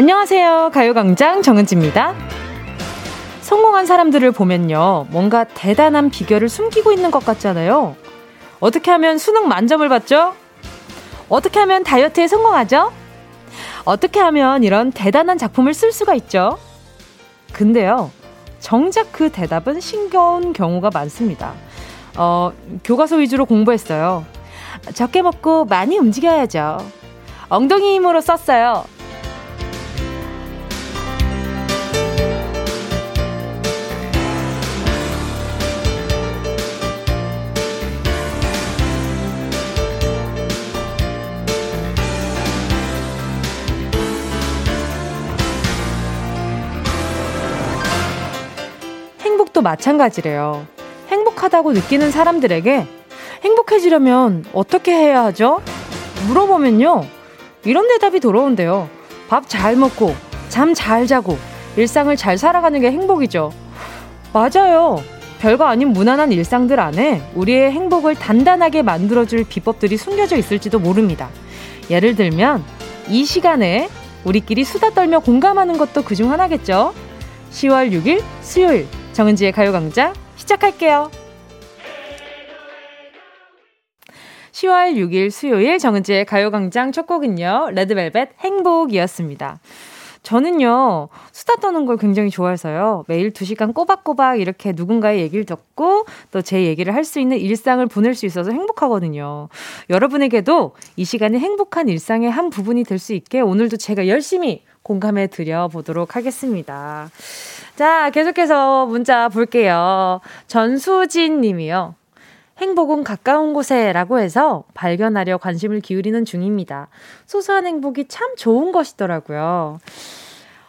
안녕하세요. 가요광장 정은지입니다. 성공한 사람들을 보면요. 뭔가 대단한 비결을 숨기고 있는 것 같잖아요. 어떻게 하면 수능 만점을 받죠? 어떻게 하면 다이어트에 성공하죠? 어떻게 하면 이런 대단한 작품을 쓸 수가 있죠? 근데요. 정작 그 대답은 싱거운 경우가 많습니다. 어, 교과서 위주로 공부했어요. 적게 먹고 많이 움직여야죠. 엉덩이 힘으로 썼어요. 행복도 마찬가지래요. 행복하다고 느끼는 사람들에게 행복해지려면 어떻게 해야 하죠? 물어보면요. 이런 대답이 돌아온대요. 밥 잘 먹고, 잠 잘 자고, 일상을 잘 살아가는 게 행복이죠. 맞아요. 별거 아닌 무난한 일상들 안에 우리의 행복을 단단하게 만들어줄 비법들이 숨겨져 있을지도 모릅니다. 예를 들면, 이 시간에 우리끼리 수다 떨며 공감하는 것도 그중 하나겠죠? 10월 6일 수요일 정은지의 가요광장 시작할게요. 10월 6일 수요일 정은지의 가요광장 첫 곡은요. 레드벨벳 행복이었습니다. 저는요, 수다 떠는 걸 굉장히 좋아해서요. 매일 2시간 꼬박꼬박 이렇게 누군가의 얘기를 듣고 또 제 얘기를 할 수 있는 일상을 보낼 수 있어서 행복하거든요. 여러분에게도 이 시간이 행복한 일상의 한 부분이 될 수 있게 오늘도 제가 열심히 공감해 드려 보도록 하겠습니다. 자, 계속해서 문자 볼게요. 전수진 님이요. 행복은 가까운 곳에라고 해서 발견하려 관심을 기울이는 중입니다. 소소한 행복이 참 좋은 것이더라고요.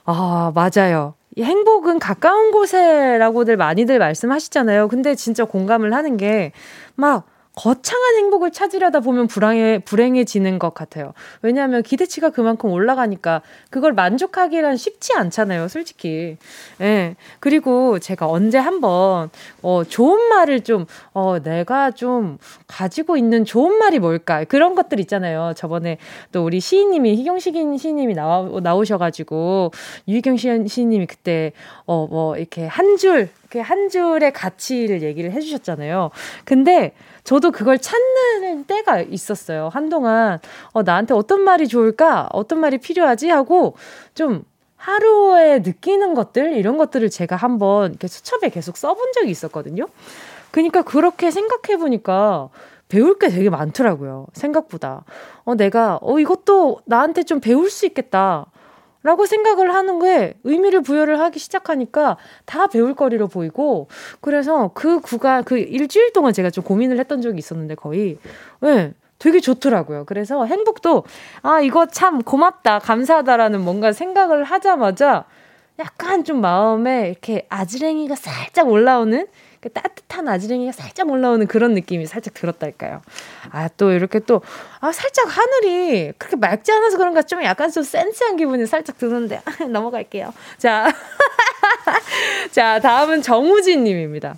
아, 맞아요. 행복은 가까운 곳에라고들 많이들 말씀하시잖아요. 근데 진짜 공감을 하는 게, 막, 거창한 행복을 찾으려다 보면 불행해, 불행해지는 것 같아요. 왜냐하면 기대치가 그만큼 올라가니까 그걸 만족하기란 쉽지 않잖아요, 솔직히. 예. 그리고 제가 언제 한번, 어, 좋은 말을 좀, 어, 내가 좀 가지고 있는 좋은 말이 뭘까? 그런 것들 있잖아요. 저번에 또 우리 시인님이, 희경식인 시인님이 나와, 나오셔가지고, 유희경 시인님이 그때, 어, 뭐, 이렇게 한 줄, 이렇게 한 줄의 가치를 얘기를 해주셨잖아요. 근데, 저도 그걸 찾는 때가 있었어요. 한동안, 어, 나한테 어떤 말이 좋을까? 어떤 말이 필요하지? 하고 좀 하루에 느끼는 것들, 이런 것들을 제가 한번 이렇게 수첩에 계속 써본 적이 있었거든요. 그러니까 그렇게 생각해 보니까 배울 게 되게 많더라고요. 생각보다. 어, 내가, 어, 이것도 나한테 좀 배울 수 있겠다. 라고 생각을 하는 게 의미를 부여를 하기 시작하니까 다 배울 거리로 보이고 그래서 그 구간 그 일주일 동안 제가 좀 고민을 했던 적이 있었는데 거의 네, 되게 좋더라고요. 그래서 행복도 아 이거 참 고맙다 감사하다라는 뭔가 생각을 하자마자 약간 좀 마음에 이렇게 아지랭이가 살짝 올라오는 그 따뜻한 아지랭이가 살짝 올라오는 그런 느낌이 살짝 들었달까요. 아, 또 이렇게 또, 아, 살짝 하늘이 그렇게 맑지 않아서 그런가 좀 약간 좀 센스한 기분이 살짝 드는데, 넘어갈게요. 자. 자, 다음은 정우진 님입니다.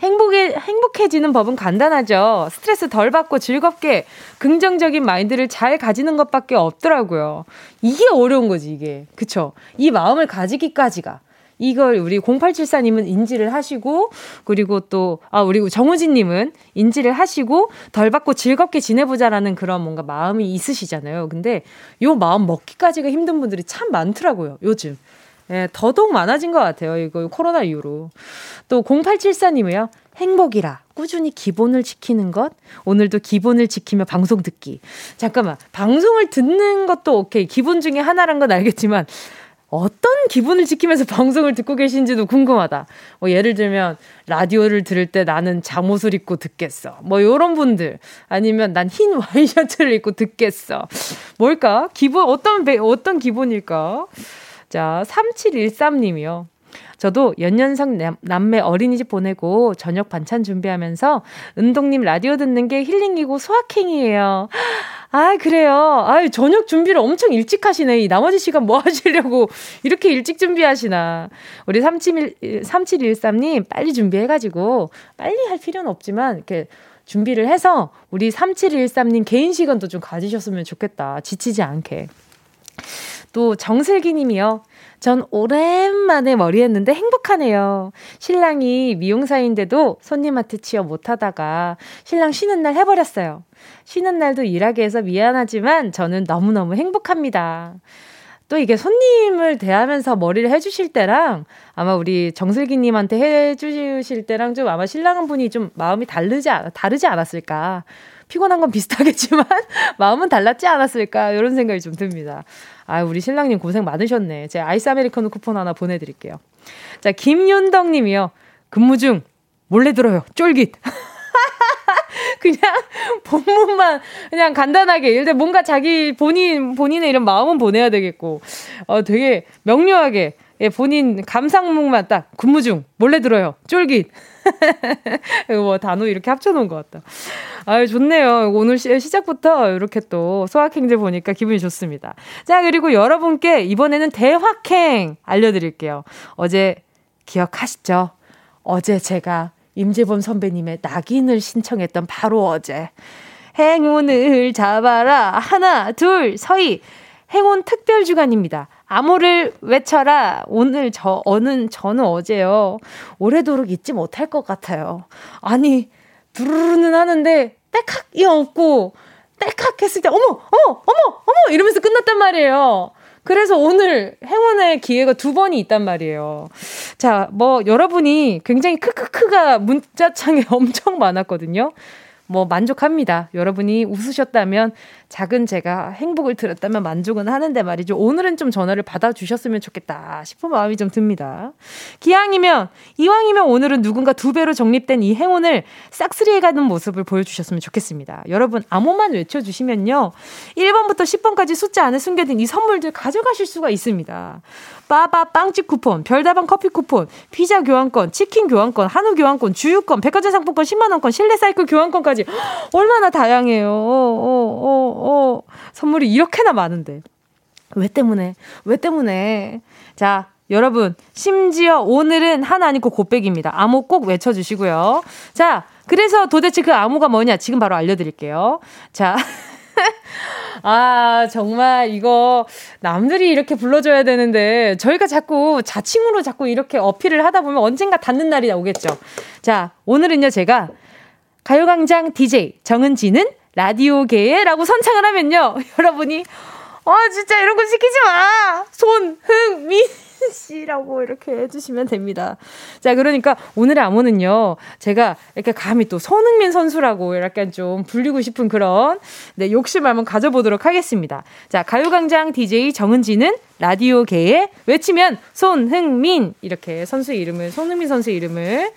행복해, 행복해지는 법은 간단하죠. 스트레스 덜 받고 즐겁게 긍정적인 마인드를 잘 가지는 것밖에 없더라고요. 이게 어려운 거지, 이게. 그쵸? 이 마음을 가지기까지가. 이걸 우리 0874님은 인지를 하시고, 그리고 또, 아, 우리 정우진님은 인지를 하시고, 덜 받고 즐겁게 지내보자라는 그런 뭔가 마음이 있으시잖아요. 근데 요 마음 먹기까지가 힘든 분들이 참 많더라고요, 요즘. 예, 더더욱 많아진 것 같아요. 이거 코로나 이후로. 또 0874님이요. 행복이라 꾸준히 기본을 지키는 것. 오늘도 기본을 지키며 방송 듣기. 잠깐만. 방송을 듣는 것도 오케이. 기본 중에 하나란 건 알겠지만 어떤 기분을 지키면서 방송을 듣고 계신지도 궁금하다. 뭐 예를 들면 라디오를 들을 때 나는 잠옷을 입고 듣겠어. 뭐 요런 분들 아니면 난 흰 와이셔츠를 입고 듣겠어. 뭘까? 기본 어떤 어떤 기본일까? 자, 3713 님이요. 저도 연년성 남매 어린이집 보내고 저녁 반찬 준비하면서 은동님 라디오 듣는 게 힐링이고 소확행이에요. 아, 그래요. 아, 저녁 준비를 엄청 일찍 하시네. 이 나머지 시간 뭐 하시려고 이렇게 일찍 준비하시나. 우리 37, 3713님 빨리 준비해가지고 빨리 할 필요는 없지만 이렇게 준비를 해서 우리 3713님 개인 시간도 좀 가지셨으면 좋겠다. 지치지 않게. 또 정슬기 님이요. 전 오랜만에 머리 했는데 행복하네요. 신랑이 미용사인데도 손님한테 치여 못하다가 신랑 쉬는 날 해버렸어요. 쉬는 날도 일하게 해서 미안하지만 저는 너무너무 행복합니다. 또 이게 손님을 대하면서 머리를 해주실 때랑 아마 우리 정슬기님한테 해주실 때랑 좀 아마 신랑 분이 좀 마음이 다르지, 다르지 않았을까. 피곤한 건 비슷하겠지만 마음은 달랐지 않았을까. 이런 생각이 좀 듭니다. 아, 우리 신랑님 고생 많으셨네. 제가 아이스 아메리카노 쿠폰 하나 보내드릴게요. 자, 김윤덕 님이요. 근무 중 몰래 들어요. 쫄깃. 그냥 본문만 그냥 간단하게 일단 뭔가 자기 본인 본인의 이런 마음은 보내야 되겠고 어 되게 명료하게 예, 본인 감상문만 딱 근무 중 몰래 들어요. 쫄깃. 뭐 단어 이렇게 합쳐놓은 것 같다. 아유 좋네요. 오늘 시, 시작부터 이렇게 또 소확행들 보니까 기분이 좋습니다. 자 그리고 여러분께 이번에는 대확행 알려드릴게요. 어제 기억하시죠? 어제 제가 임재범 선배님의 낙인을 신청했던 바로 어제. 행운을 잡아라. 하나, 둘, 서희. 행운 특별 주간입니다. 암호를 외쳐라. 오늘 저, 어는, 저는 어제요. 오래도록 잊지 못할 것 같아요. 아니, 두루루는 하는데, 딸칵이 없고, 딸칵 했을 때, 어머, 어머, 어머, 어머! 이러면서 끝났단 말이에요. 그래서 오늘 행운의 기회가 두 번이 있단 말이에요. 자, 뭐 여러분이 굉장히 크크크가 문자창에 엄청 많았거든요. 뭐 만족합니다. 여러분이 웃으셨다면 작은 제가 행복을 들었다면 만족은 하는데 말이죠. 오늘은 좀 전화를 받아주셨으면 좋겠다 싶은 마음이 좀 듭니다. 기왕이면, 이왕이면 오늘은 누군가 두 배로 정립된 이 행운을 싹쓸이해 가는 모습을 보여주셨으면 좋겠습니다. 여러분, 암호만 외쳐주시면요. 1번부터 10번까지 숫자 안에 숨겨진 이 선물들 가져가실 수가 있습니다. 빠바 빵집 쿠폰, 별다방 커피 쿠폰, 피자 교환권, 치킨 교환권, 한우 교환권, 주유권, 백화점 상품권 10만원권, 실내 사이클 교환권까지 얼마나 다양해요. 어, 어, 어. 어, 선물이 이렇게나 많은데. 왜 때문에? 왜 때문에? 자, 여러분, 심지어 오늘은 하나 아니고 곱백입니다. 암호 꼭 외쳐주시고요. 자, 그래서 도대체 그 암호가 뭐냐? 지금 바로 알려드릴게요. 자. 아, 정말 이거 남들이 이렇게 불러줘야 되는데 저희가 자꾸 자칭으로 자꾸 이렇게 어필을 하다 보면 언젠가 닿는 날이 오겠죠. 자, 오늘은요, 제가 가요광장 DJ 정은지는 라디오계에라고 선창을 하면요. 여러분이 아 진짜 이런 거 시키지 마. 손흥민 씨라고 이렇게 해주시면 됩니다. 자 그러니까 오늘의 암호는요. 제가 이렇게 감히 또 손흥민 선수라고 약간 좀 불리고 싶은 그런 네, 욕심 한번 가져보도록 하겠습니다. 자 가요광장 DJ 정은지는 라디오계에 외치면 손흥민 이렇게 선수 이름을 손흥민 선수 이름을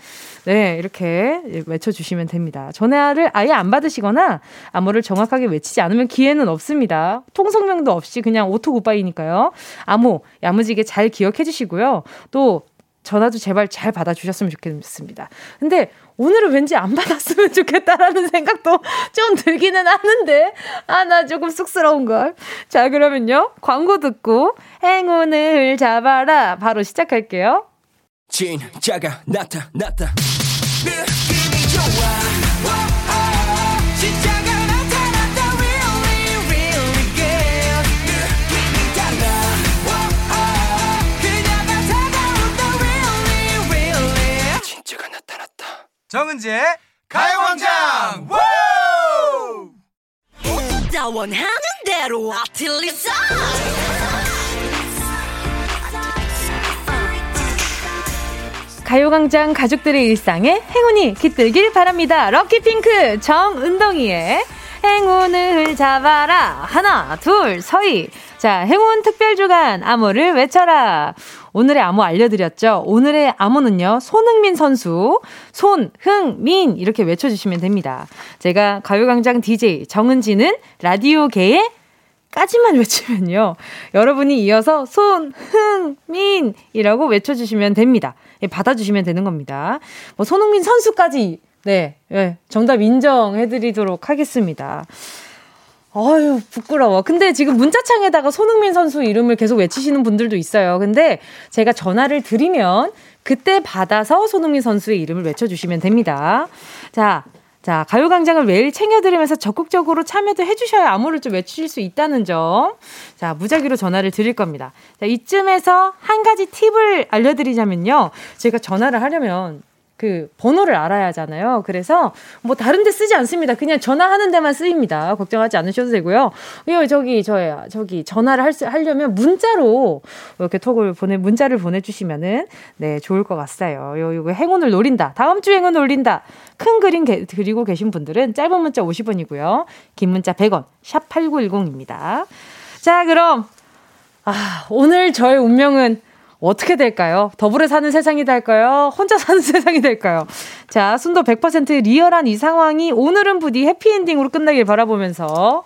네, 이렇게 외쳐주시면 됩니다. 전화를 아예 안 받으시거나 암호를 정확하게 외치지 않으면 기회는 없습니다. 통성명도 없이 그냥 auto goodbye니까요. 암호 야무지게 잘 기억해 주시고요. 또 전화도 제발 잘 받아주셨으면 좋겠습니다. 근데 오늘은 왠지 안 받았으면 좋겠다라는 생각도 좀 들기는 하는데, 아, 나 조금 쑥스러운걸. 자, 그러면요. 광고 듣고 행운을 잡아라. 바로 시작할게요. 느낌이 좋아. 진짜가 나타 났다. Really, really good. 느낌이 달라. 그녀가 다가온다. Really, really. 진짜가 나타났다. 정은지의 가요광장. 원하는 대로 아틀리사 가요광장 가족들의 일상에 행운이 깃들길 바랍니다. 럭키핑크 정은동이의 행운을 잡아라. 하나, 둘, 서희. 자, 행운 특별 주간 암호를 외쳐라. 오늘의 암호 알려드렸죠? 오늘의 암호는요, 손흥민 선수, 손 흥 민 이렇게 외쳐주시면 됩니다. 제가 가요광장 DJ 정은지는 라디오계의 까지만 외치면요. 여러분이 이어서 손 흥 민 이라고 외쳐주시면 됩니다. 예, 받아주시면 되는 겁니다. 뭐 손흥민 선수까지 네, 네 정답 인정해드리도록 하겠습니다. 아유, 부끄러워. 근데 지금 문자창에다가 손흥민 선수 이름을 계속 외치시는 분들도 있어요. 근데 제가 전화를 드리면 그때 받아서 손흥민 선수의 이름을 외쳐주시면 됩니다. 자, 자, 가요광장을 매일 챙겨드리면서 적극적으로 참여도 해주셔야 암호를 좀 외치실 수 있다는 점. 자, 무작위로 전화를 드릴 겁니다. 자, 이쯤에서 한 가지 팁을 알려드리자면요. 제가 전화를 하려면 그 번호를 알아야 하잖아요. 그래서 뭐 다른 데 쓰지 않습니다. 그냥 전화하는 데만 쓰입니다. 걱정하지 않으셔도 되고요. 이 저기 저야 저기 전화를 할 수, 하려면 문자로 이렇게 톡을 보내 문자를 보내 주시면은 네, 좋을 것 같아요. 요 이거 행운을 노린다. 다음 주 행운 노린다. 큰 그림 게, 그리고 계신 분들은 짧은 문자 50원이고요. 긴 문자 100원. 샵 8910입니다. 자, 그럼 아, 오늘 저의 운명은 어떻게 될까요? 더불어 사는 세상이 될까요? 혼자 사는 세상이 될까요? 자, 순도 100% 리얼한 이 상황이 오늘은 부디 해피엔딩으로 끝나길 바라보면서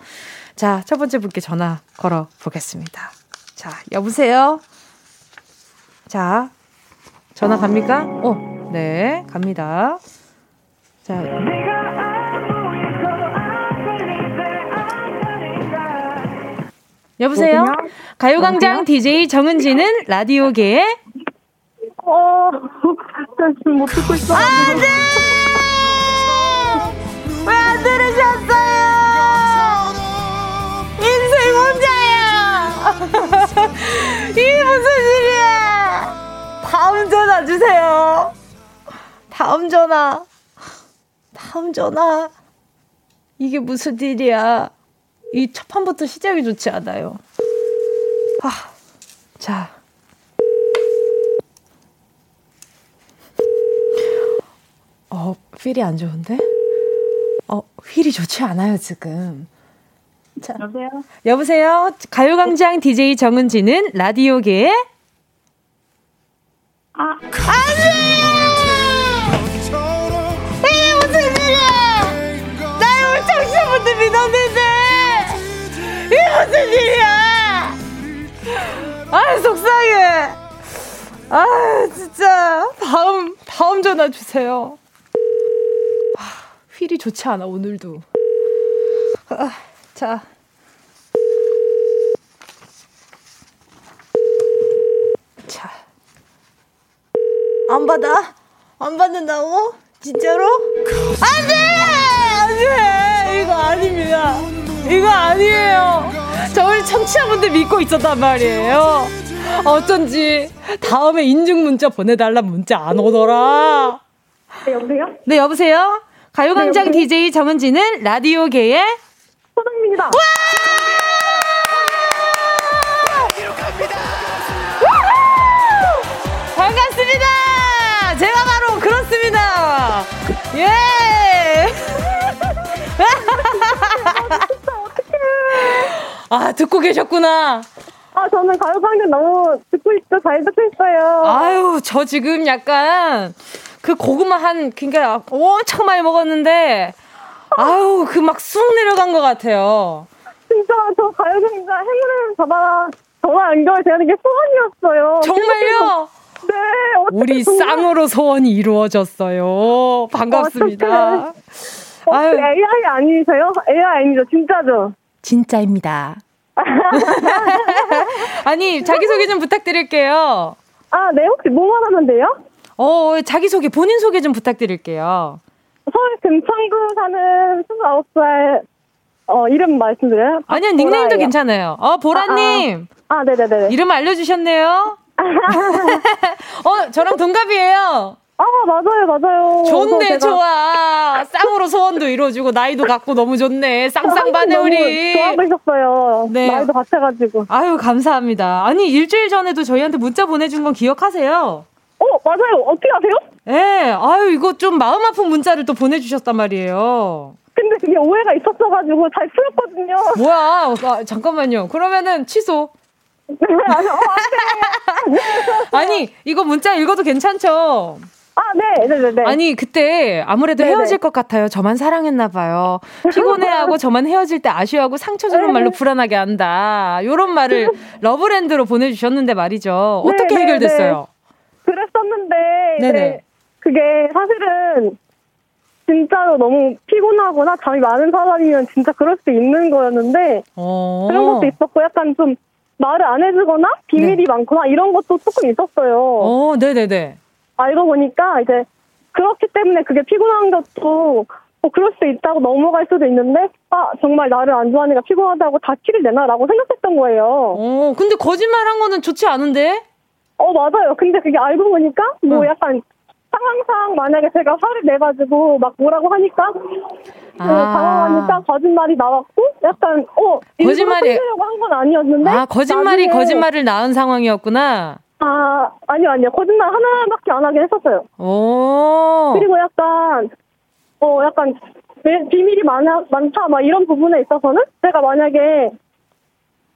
자, 첫 번째 분께 전화 걸어 보겠습니다. 자, 여보세요? 자, 전화 갑니까? 어, 네, 갑니다. 자. 여보세요? 가요광장 DJ 정은지는 라디오계의 어, 지금 못 듣고 있어. 안 돼! 왜 안 들으셨어요? 인생 혼자야! 이게 무슨 일이야! 다음 전화 주세요. 다음 전화. 다음 전화. 이게 무슨 일이야? 이 첫 판부터 시작이 좋지 않아요. 아, 자. 어, 휠이 안 좋은데? 어, 휠이 좋지 않아요, 지금. 자, 여보세요? 여보세요? 가요광장 DJ 정은지는 라디오계에 아, 안돼! 무슨 일이야! 아, 속상해! 아, 진짜. 다음, 다음 전화 주세요. 아, 휠이 좋지 않아, 오늘도. 아, 자. 자. 안 받아? 안 받는다고? 진짜로? 안 돼! 안 돼! 이거 아닙니다. 이거 아니에요. 저희 청취자분들 믿고 있었단 말이에요. 어쩐지 다음에 인증 문자 보내달라 문자 안 오더라. 네, 여보세요? 네, 여보세요? 가요광장 네, DJ 정은지는 라디오계의 소정입니다. 와! 아, 듣고 계셨구나. 아, 저는 가요광장 너무 듣고 있어, 잘 듣고 있어요. 아유, 저 지금 약간 그 고구마 한, 그니까 엄청 많이 먹었는데, 아유, 그 막 쑥 내려간 것 같아요. 진짜 저 가요광장 행운을 받아 전화 연결되는 게 소원이었어요. 정말요? 네. 우리 정말... 쌍으로 소원이 이루어졌어요. 반갑습니다. 어, 아유. AI 아니세요? AI 아니죠? 진짜죠? 진짜입니다. 아니, 자기소개 좀 부탁드릴게요. 아, 네, 혹시 뭐만 하면 돼요? 어, 자기소개, 본인 소개 좀 부탁드릴게요. 서울 금천구 사는 29살, 어, 이름 말씀드려요? 아니요, 닉네임도 괜찮아요. 어, 보라님. 아, 아. 아 네네네. 이름 알려주셨네요. 어, 저랑 동갑이에요. 아, 맞아요, 맞아요. 좋네. 좋아. 쌍으로 소원도 이루어지고, 나이도 같고 너무 좋네. 쌍쌍반네 우리. 좋아하고 있었어요. 네. 나이도 같아가지고. 아유, 감사합니다. 아니, 일주일 전에도 저희한테 문자 보내준 건 기억하세요? 어, 맞아요. 어떻게 아세요? 예, 네, 아유, 이거 좀 마음 아픈 문자를 또 보내주셨단 말이에요. 근데 그게 오해가 있었어가지고 잘 풀었거든요. 뭐야, 아, 잠깐만요. 그러면은 취소. 네, 아니, 이거 문자 읽어도 괜찮죠? 아, 네, 네, 네, 네. 아니, 그때 아무래도 네네. 헤어질 것 같아요. 저만 사랑했나 봐요. 피곤해하고 저만 헤어질 때 아쉬워하고 상처 주는 말로 불안하게 한다. 요런 말을 러브랜드로 보내주셨는데 말이죠. 네, 어떻게 네, 해결됐어요? 네, 그랬었는데, 네네. 그게 사실은 진짜로 너무 피곤하거나 잠이 많은 사람이면 진짜 그럴 수 있는 거였는데, 어. 그런 것도 있었고, 약간 좀 말을 안 해주거나 비밀이 네. 많거나 이런 것도 조금 있었어요. 어, 네네네. 알고 보니까 이제 그렇기 때문에 그게 피곤한 것도 어, 그럴 수 있다고 넘어갈 수도 있는데, 아, 정말 나를 안 좋아하니까 피곤하다고 다 티를 내나라고 생각했던 거예요. 어, 근데 거짓말 한 거는 좋지 않은데? 어, 맞아요. 근데 그게 알고 보니까, 뭐 어. 약간, 상황상 만약에 제가 화를 내가지고 막 뭐라고 하니까, 아. 그 당황하니까 거짓말이 나왔고, 약간, 어, 거짓말이. 하려고 한 건 아니었는데. 아, 거짓말이. 거짓말을 낳은 상황이었구나? 아, 아니요, 아니요. 거짓말 하나밖에 안 하긴 했었어요. 오. 그리고 약간, 어, 약간, 비밀이 많아, 많다, 막 이런 부분에 있어서는 제가 만약에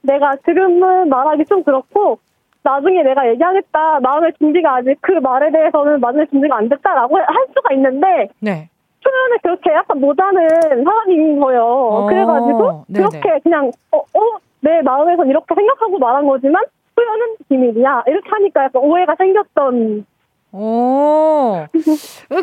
내가 지금은 말하기 좀 그렇고, 나중에 내가 얘기하겠다, 마음의 준비가 아직 그 말에 대해서는 마음의 준비가 안 됐다라고 할 수가 있는데, 네. 표현을 그렇게 약간 못하는 사람인 거예요. 어, 그래가지고, 네네. 그렇게 그냥, 어, 어, 내 마음에선 이렇게 생각하고 말한 거지만, 표현은 비밀이야. 이렇게 하니까 약간 오해가 생겼던 오.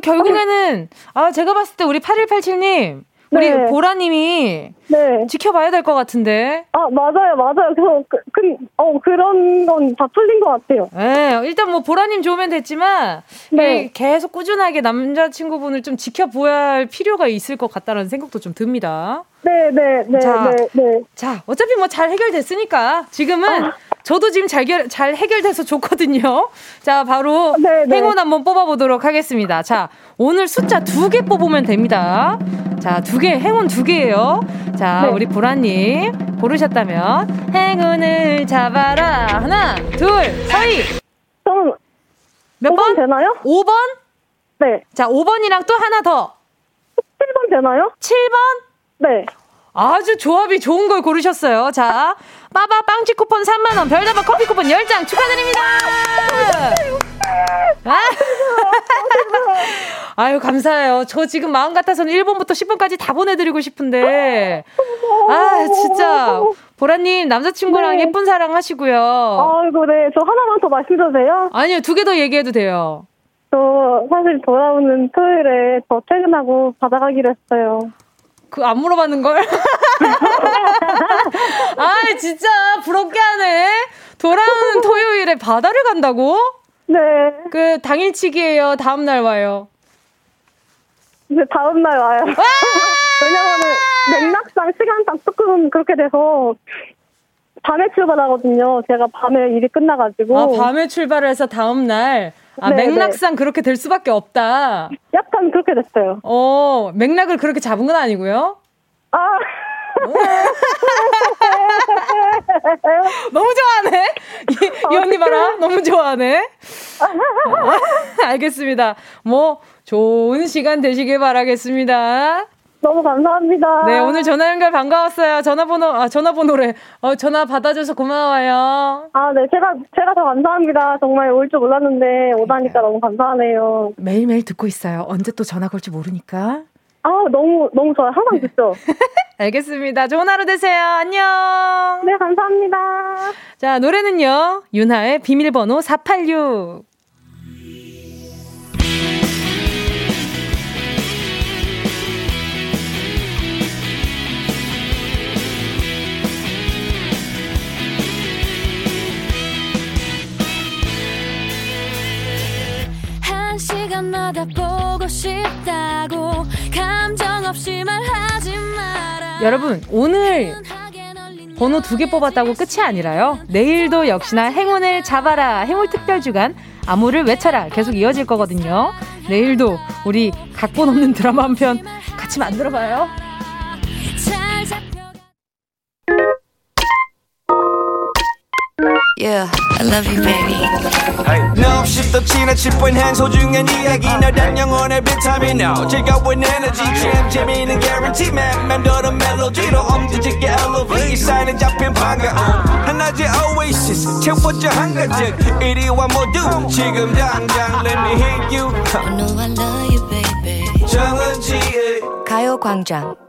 결국에는, 아, 제가 봤을 때 우리 8187님, 우리 네. 보라님이 네. 지켜봐야 될 것 같은데. 아 맞아요, 맞아요. 그래서 그, 그, 어 그런 건 다 풀린 것 같아요. 네, 일단 뭐 보라님 좋으면 됐지만 네. 계속 꾸준하게 남자친구분을 좀 지켜보아야 할 필요가 있을 것 같다는 생각도 좀 듭니다. 네, 네, 네, 자, 네, 네. 자, 어차피 뭐 잘 해결됐으니까 지금은 아. 저도 지금 잘, 잘 해결돼서 좋거든요. 자, 바로 네, 네. 행운 한번 뽑아보도록 하겠습니다. 자, 오늘 숫자 두 개 뽑으면 됩니다. 자, 두 개, 행운 두 개예요. 자, 네. 우리 보라님 고르셨다면 행운을 잡아라. 하나, 둘, 서희. 몇 번? 되나요? 5번? 네. 자, 5번이랑 또 하나 더. 7번 되나요? 7번? 네. 아주 조합이 좋은 걸 고르셨어요. 자, 빠바 빵치 쿠폰 3만원, 별다방 커피 쿠폰 10장 축하드립니다! 아. 아유, 감사해요. 저 지금 마음 같아서는 1번부터 10번까지 다 보내드리고 싶은데. 아, 진짜. 보라님, 남자친구랑 네. 예쁜 사랑 하시고요. 아이고, 네. 저 하나만 더 말씀드려도 돼요? 아니요, 두 개 더 얘기해도 돼요. 저 사실 돌아오는 토요일에 저 퇴근하고 받아가기로 했어요. 그 안 물어봤는 걸? 아 진짜 부럽게 하네. 돌아오는 토요일에 바다를 간다고? 네. 그 당일치기예요. 다음 날 와요. 네, 다음 날 와요. 왜냐면은 맥락상 시간상 조금 그렇게 돼서 밤에 출발하거든요. 제가 밤에 일이 끝나가지고. 아 밤에 출발을 해서 다음 날. 아, 네, 맥락상 네. 그렇게 될 수밖에 없다. 약간 그렇게 됐어요. 어, 맥락을 그렇게 잡은 건 아니고요? 아. 너무 좋아하네. 이, 이 언니 봐라. 너무 좋아하네. 알겠습니다. 뭐, 좋은 시간 되시길 바라겠습니다. 너무 감사합니다. 네, 오늘 전화 연결 반가웠어요. 전화번호, 아, 전화번호래. 어, 전화 받아줘서 고마워요. 아, 네. 제가, 제가 더 감사합니다. 정말 올 줄 몰랐는데, 오다니까 너무 감사하네요. 매일매일 듣고 있어요. 언제 또 전화 걸지 모르니까. 아, 너무, 너무 좋아요. 항상 듣죠. 알겠습니다. 좋은 하루 되세요. 안녕. 네, 감사합니다. 자, 노래는요. 윤하의 비밀번호 486. 시간마다 보고 싶다고 감정 없이 말하지 마라. 여러분 오늘 번호 두 개 뽑았다고 끝이 아니라요. 내일도 역시나 행운을 잡아라. 행운 특별 주간. 암호를 외쳐라. 계속 이어질 거거든요. 내일도 우리 각본 없는 드라마 한 편 같이 만들어봐요 Yeah, I love you, baby. Hey. No, shift the china chip when hands hold you and 이야기 너란 영혼 every time you know. 즐거운 energy, jam, 재미있는 guarantee, man. 맴도는 멜로디로 엄지짓게 elevate. 사인은 잡힌 반가움. 하나의 oasis, 채워져 한가득. 이리와 모두 지금 당장 let me hit you. I know I love you, baby. 정은지의 가요광장.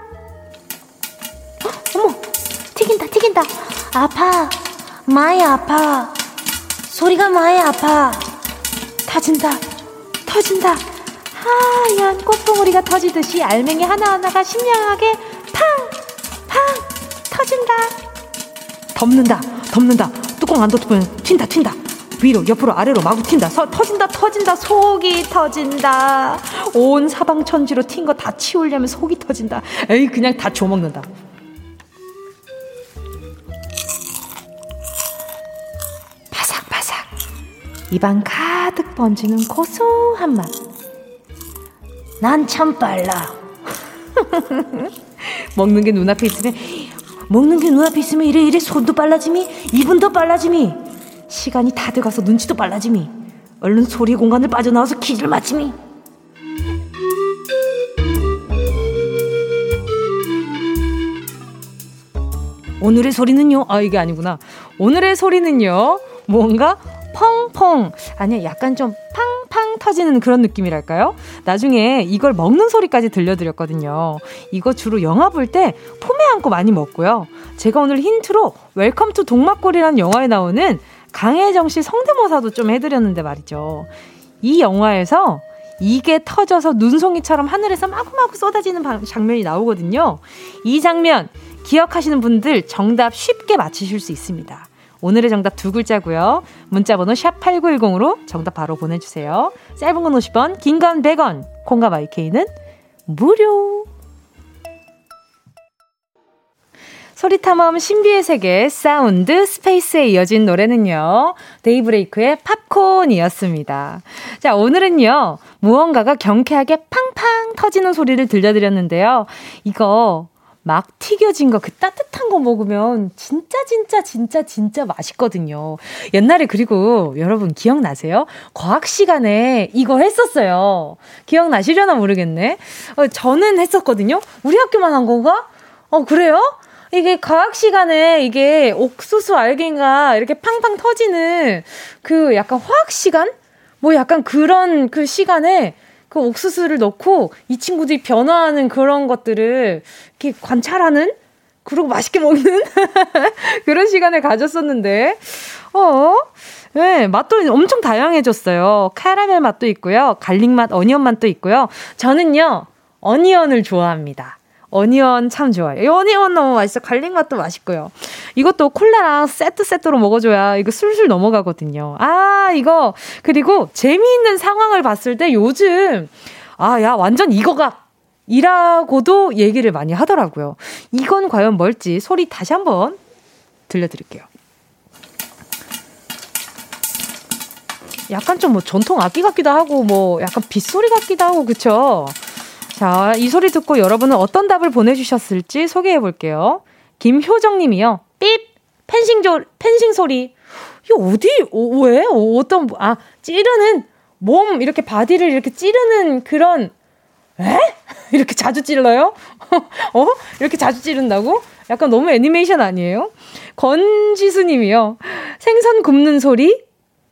어머, 튀긴다, 튀긴다. 아파, 많이 아파. 소리가 많이 아파. 터진다, 터진다. 하얀 꽃봉오리가 터지듯이 알맹이 하나하나가 신명하게 팡! 팡! 터진다. 덮는다, 덮는다. 뚜껑 안 덮으면 튄다, 튄다. 위로, 옆으로, 아래로 마구 튄다. 서, 터진다, 터진다. 속이 터진다. 온 사방천지로 튄 거 다 치우려면 속이 터진다. 에이, 그냥 다 줘먹는다. 입안 가득 번지는 고소한 맛. 난 참 빨라. 먹는 게 눈앞에 있으면 먹는 게 눈앞에 있으면 이래 이래 손도 빨라짐이 입은더 빨라짐이 시간이 다 돼가서 눈치도 빨라짐이 얼른 소리 공간을 빠져나와서 퀴즈를 맞춤이 오늘의 소리는요? 아 이게 아니구나. 오늘의 소리는요? 뭔가 펑펑 아니 약간 좀 팡팡 터지는 그런 느낌이랄까요? 나중에 이걸 먹는 소리까지 들려드렸거든요. 이거 주로 영화 볼때 품에 안고 많이 먹고요. 제가 오늘 힌트로 웰컴 투 동막골이라는 영화에 나오는 강혜정 씨 성대모사도 좀 해드렸는데 말이죠. 이 영화에서 이게 터져서 눈송이처럼 하늘에서 마구마구 쏟아지는 장면이 나오거든요. 이 장면 기억하시는 분들 정답 쉽게 맞히실 수 있습니다. 오늘의 정답 두 글자고요. 문자번호 샵 8910으로 정답 바로 보내주세요. 짧은 건 50원, 긴 건 100원, 콩과 마이케이는 무료. 소리탐험 신비의 세계 사운드 스페이스에 이어진 노래는요. 데이브레이크의 팝콘이었습니다. 자, 오늘은요. 무언가가 경쾌하게 팡팡 터지는 소리를 들려드렸는데요. 이거 막 튀겨진 거, 그 따뜻한 거 먹으면 진짜, 진짜, 진짜, 진짜 맛있거든요. 옛날에 그리고 여러분 기억나세요? 과학 시간에 이거 했었어요. 기억나시려나 모르겠네. 어, 저는 했었거든요. 우리 학교만 한 건가? 어, 그래요? 이게 과학 시간에 이게 옥수수 알갱이가 이렇게 팡팡 터지는 그 약간 화학 시간? 뭐 약간 그런 그 시간에 그 옥수수를 넣고 이 친구들이 변화하는 그런 것들을 이렇게 관찰하는 그리고 맛있게 먹는 그런 시간을 가졌었는데 어 네, 맛도 엄청 다양해졌어요. 카라멜 맛도 있고요. garlic 맛, onion 맛도 있고요. 저는요, onion을 좋아합니다. onion 참 좋아요. onion 너무 맛있어. garlic 맛도 맛있고요. 이것도 콜라랑 세트 세트로 먹어줘야 이거 술술 넘어가거든요. 아, 이거. 그리고 재미있는 상황을 봤을 때 요즘, 아, 야, 완전 이거가. 이라고도 얘기를 많이 하더라고요. 이건 과연 뭘지 소리 다시 한번 들려드릴게요. 약간 좀 뭐 전통 악기 같기도 하고 뭐 약간 빗소리 같기도 하고 그쵸? 자, 이 소리 듣고 여러분은 어떤 답을 보내주셨을지 소개해 볼게요. 김효정 님이요. 삐 펜싱 조, 펜싱 소리. 이거 어디, 어, 왜? 어, 어떤, 아, 찌르는, 몸, 이렇게 바디를 이렇게 찌르는 그런, 에? 이렇게 자주 찔러요? 어? 이렇게 자주 찌른다고? 약간 너무 애니메이션 아니에요? 권지수 님이요. 생선 굽는 소리?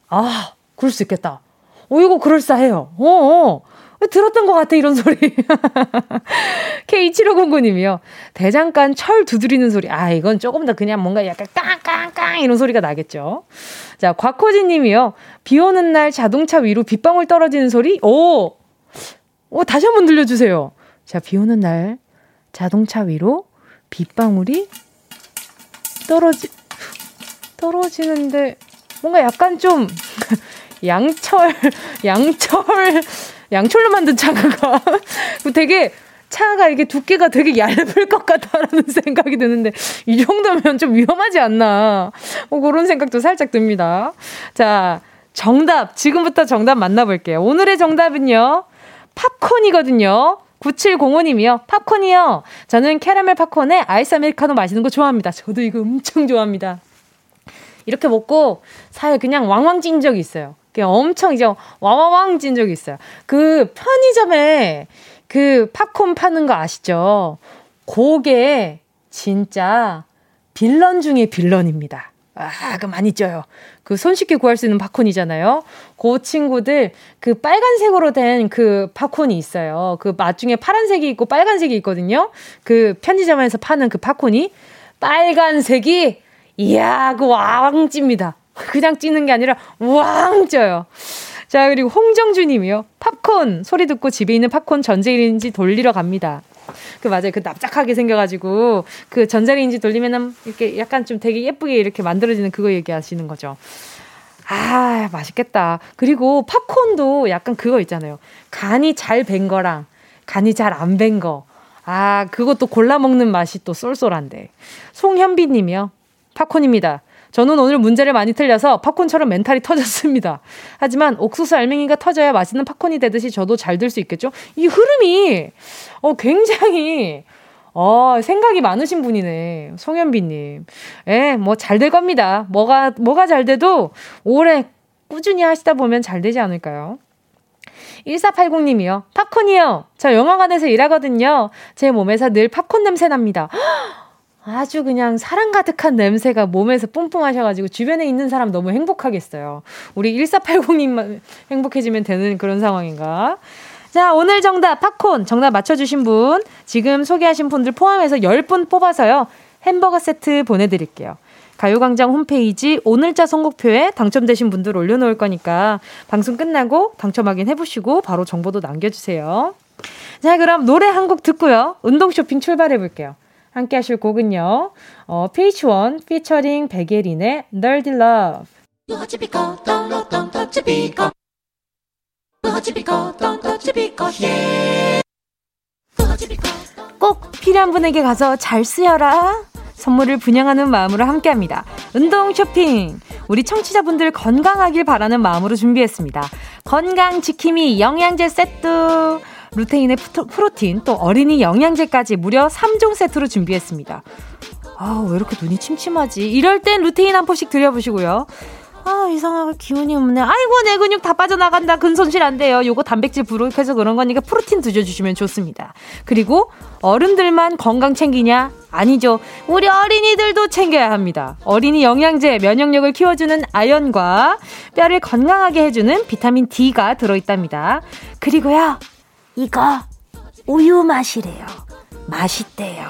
아, 그럴 수 있겠다. 어, 이거 그럴싸해요. 어, 어. 들었던 것 같아, 이런 소리. K7509님이요. 대장간 철 두드리는 소리. 아, 이건 조금 더 그냥 뭔가 약간 깡깡깡 이런 소리가 나겠죠. 자, 곽호진 님이요. 비 오는 날 자동차 위로 빗방울 떨어지는 소리. 오! 오, 다시 한번 들려주세요. 자, 비 오는 날 자동차 위로 빗방울이 떨어지, 떨어지는데 뭔가 약간 좀 양철, 양철, 양철로 만든 차가 되게 차가 이게 두께가 되게 얇을 것 같다라는 생각이 드는데 이 정도면 좀 위험하지 않나 뭐 그런 생각도 살짝 듭니다. 자 정답 지금부터 정답 만나볼게요. 오늘의 정답은요 팝콘이거든요. 9705님이요. 팝콘이요. 저는 캐러멜 팝콘에 아이스 아메리카노 마시는 거 좋아합니다. 저도 이거 엄청 좋아합니다. 이렇게 먹고 사회 그냥 왕왕 찐 적이 있어요. 엄청 이제 와와왕 찐 적이 있어요. 그 편의점에 그 팝콘 파는 거 아시죠? 고게 진짜 빌런 중에 빌런입니다. 아, 그 많이 쪄요. 그 손쉽게 구할 수 있는 팝콘이잖아요. 그 친구들 그 빨간색으로 된 그 팝콘이 있어요. 그 맛 중에 파란색이 있고 빨간색이 있거든요. 그 편의점에서 파는 그 팝콘이 빨간색이 이야, 그왕 찝니다. 그냥 찌는 게 아니라 왕 쪄요. 자, 그리고 홍정주 님이요. 팝콘 소리 듣고 집에 있는 팝콘 전자레인지 돌리러 갑니다. 그 맞아요. 그 납작하게 생겨가지고 그 전자레인지 돌리면은 이렇게 약간 좀 되게 예쁘게 이렇게 만들어지는 그거 얘기하시는 거죠. 아, 맛있겠다. 그리고 팝콘도 약간 그거 있잖아요. 간이 잘 밴 거랑 간이 잘 안 밴 거. 아, 그것도 골라 먹는 맛이 또 쏠쏠한데. 송현비 님이요. 팝콘입니다. 저는 오늘 문제를 많이 틀려서 팝콘처럼 멘탈이 터졌습니다. 하지만 옥수수 알맹이가 터져야 맛있는 팝콘이 되듯이 저도 잘들수 있겠죠? 이 흐름이 어, 굉장히 어, 생각이 많으신 분이네. 송현비님. 예, 뭐 잘 될 겁니다. 뭐가, 뭐가 잘 돼도 오래 꾸준히 하시다 보면 잘 되지 않을까요? 1480님이요. 팝콘이요. 저 영화관에서 일하거든요. 제 몸에서 늘 팝콘 냄새 납니다. 아주 그냥 사랑 가득한 냄새가 몸에서 뿜뿜 하셔가지고 주변에 있는 사람 너무 행복하겠어요. 우리 1480님만 행복해지면 되는 그런 상황인가? 자, 오늘 정답 팝콘 정답 맞춰주신 분 지금 소개하신 분들 포함해서 10분 뽑아서요. 햄버거 세트 보내드릴게요. 가요광장 홈페이지 오늘자 선곡표에 당첨되신 분들 올려놓을 거니까 방송 끝나고 당첨 확인해보시고 바로 정보도 남겨주세요. 자, 그럼 노래 한 곡 듣고요. 운동 쇼핑 출발해볼게요. 함께 하실 곡은요. 어, PH1 피처링 백예린의 Nerdy Love. 꼭 필요한 분에게 가서 잘 쓰여라. 선물을 분양하는 마음으로 함께 합니다. 운동 쇼핑. 우리 청취자분들 건강하길 바라는 마음으로 준비했습니다. 건강 지킴이 영양제 세트. 루테인의 프로틴, 또 어린이 영양제까지 무려 3종 세트로 준비했습니다. 아, 왜 이렇게 눈이 침침하지? 이럴 땐 루테인 한 포씩 드려보시고요. 아, 이상하게 기운이 없네. 아이고, 내 근육 다 빠져나간다. 근 손실 안 돼요. 요거 단백질 부족해서 그런 거니까 프로틴 드셔주시면 좋습니다. 그리고 어른들만 건강 챙기냐? 아니죠. 우리 어린이들도 챙겨야 합니다. 어린이 영양제, 면역력을 키워주는 아연과 뼈를 건강하게 해주는 비타민 D가 들어있답니다. 그리고요, 이거 우유 맛이래요. 맛있대요.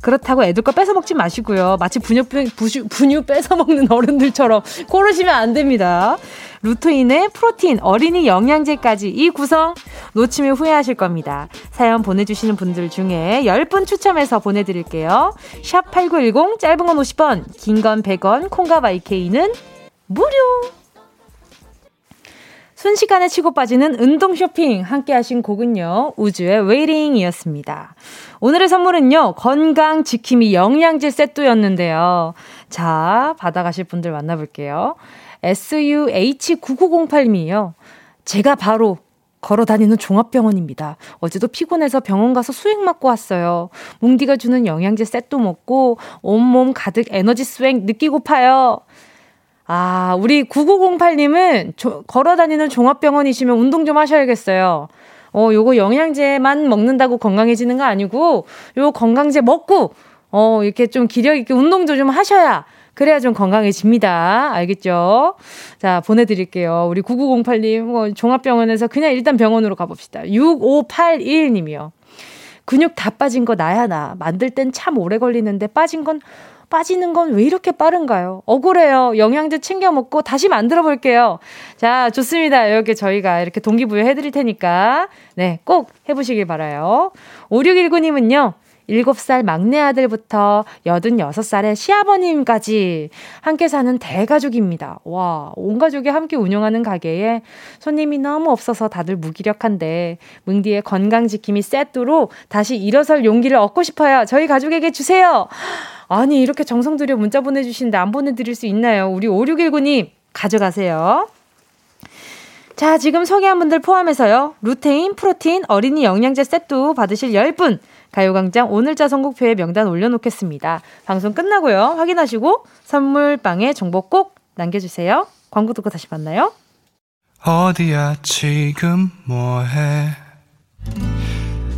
그렇다고 애들 거 뺏어 먹지 마시고요. 마치 분유, 부슈, 분유 뺏어 먹는 어른들처럼 고르시면 안 됩니다. 루테인에 프로틴, 어린이 영양제까지 이 구성 놓치면 후회하실 겁니다. 사연 보내주시는 분들 중에 10분 추첨해서 보내드릴게요. 샵 8910, 짧은 건 50원, 긴 건 100원, 콩과 마이케이는 무료! 순식간에 치고 빠지는 운동 쇼핑 함께 하신 곡은요. 우주의 웨이링이었습니다. 오늘의 선물은요. 건강 지킴이 영양제 세트였는데요. 자, 받아가실 분들 만나볼게요. SUH9908님이요. 제가 바로 걸어 다니는 종합병원입니다. 어제도 피곤해서 병원 가서 수액 맞고 왔어요. 뭉디가 주는 영양제 세트 먹고 온몸 가득 에너지 스웩 느끼고파요. 아, 우리 9908님은 조, 걸어 다니는 종합병원이시면 운동 좀 하셔야겠어요. 어, 요거 영양제만 먹는다고 건강해지는 거 아니고, 요 건강제 먹고, 어, 이렇게 좀 기력 있게 운동도 좀 하셔야, 그래야 좀 건강해집니다. 알겠죠? 자, 보내드릴게요. 우리 9908님, 뭐, 종합병원에서 그냥 일단 병원으로 가봅시다. 6581님이요. 근육 다 빠진 거 나야 나. 만들 땐 참 오래 걸리는데 빠진 건 빠지는 건 왜 이렇게 빠른가요? 억울해요. 영양제 챙겨 먹고 다시 만들어 볼게요. 자, 좋습니다. 이렇게 저희가 이렇게 동기부여 해드릴 테니까, 네, 꼭 해보시길 바라요. 5619님은요, 7살 막내 아들부터 86살의 시아버님까지 함께 사는 대가족입니다. 와, 온 가족이 함께 운영하는 가게에 손님이 너무 없어서 다들 무기력한데, 뭉디의 건강지킴이 세트로 다시 일어설 용기를 얻고 싶어요. 저희 가족에게 주세요. 아니, 이렇게 정성 들여 문자 보내주시는데 안 보내드릴 수 있나요? 우리 5619님, 가져가세요. 자, 지금 소개한 분들 포함해서요. 루테인, 프로틴, 어린이 영양제 세트 받으실 10분. 가요광장 오늘자 선곡표에 명단 올려놓겠습니다. 방송 끝나고요. 확인하시고 선물방에 정보 꼭 남겨주세요. 광고 듣고 다시 만나요. 어디야 지금 뭐해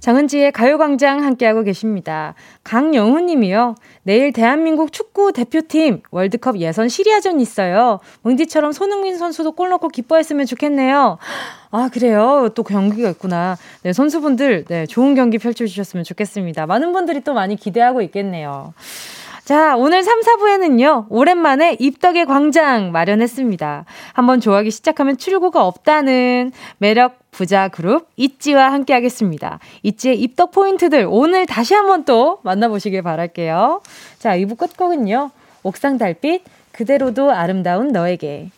정은지의 가요광장 함께하고 계십니다. 강영훈 님이요. 내일 대한민국 축구 대표팀 월드컵 예선 시리아전 있어요. 뭉디처럼 손흥민 선수도 골 넣고 기뻐했으면 좋겠네요. 아, 그래요. 또 경기가 있구나. 네, 선수분들, 네, 좋은 경기 펼쳐주셨으면 좋겠습니다. 많은 분들이 또 많이 기대하고 있겠네요. 자, 오늘 3, 4부에는요, 오랜만에 입덕의 광장 마련했습니다. 한번 좋아하기 시작하면 출구가 없다는 매력 부자 그룹 있지와 함께 하겠습니다. 있지의 입덕 포인트들 오늘 다시 한번 또 만나보시길 바랄게요. 자, 2부 끝곡은요, 옥상 달빛, 그대로도 아름다운 너에게.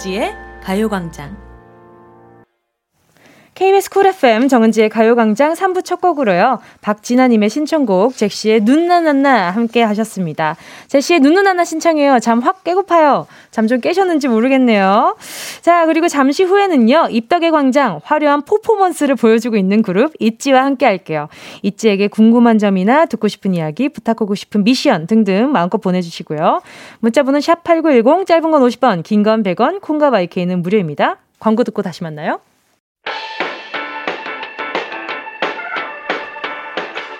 정은지의 가요광장 KBS 쿨 FM 정은지의 가요광장 3부 첫 곡으로요. 박진아님의 신청곡 제시의 눈누난나 함께 하셨습니다. 제시의 눈누난나 신청해요. 잠 확 깨고파요. 잠 좀 깨셨는지 모르겠네요. 자 그리고 잠시 후에는요. 입덕의 광장 화려한 퍼포먼스를 보여주고 있는 그룹 있지와 함께 할게요. 있지에게 궁금한 점이나 듣고 싶은 이야기 부탁하고 싶은 미션 등등 마음껏 보내주시고요. 문자번호 샵8910 짧은 건 50원 긴 건 100원 콩과 마이케이는 무료입니다. 광고 듣고 다시 만나요.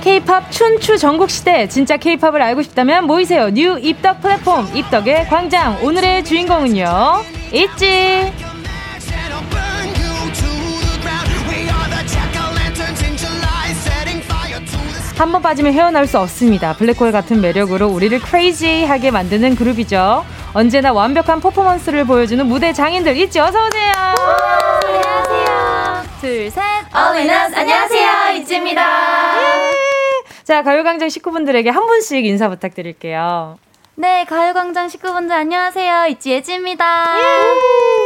K-팝 춘추 전국시대 진짜 K-팝을 알고 싶다면 모이세요 new 입덕 플랫폼 입덕의 광장 오늘의 주인공은요 있지 한 번 빠지면 헤어나올 수 없습니다. 블랙홀 같은 매력으로 우리를 크레이지하게 만드는 그룹이죠. 언제나 완벽한 퍼포먼스를 보여주는 무대 장인들 있지 어서 오세요. 안녕하세요. 둘, 셋. 어린아스 안녕하세요. 있지입니다. 예. 자, 가요광장 식구분들에게 한 분씩 인사 부탁드릴게요. 네, 가요광장 식구분들 안녕하세요. 있지 예지입니다.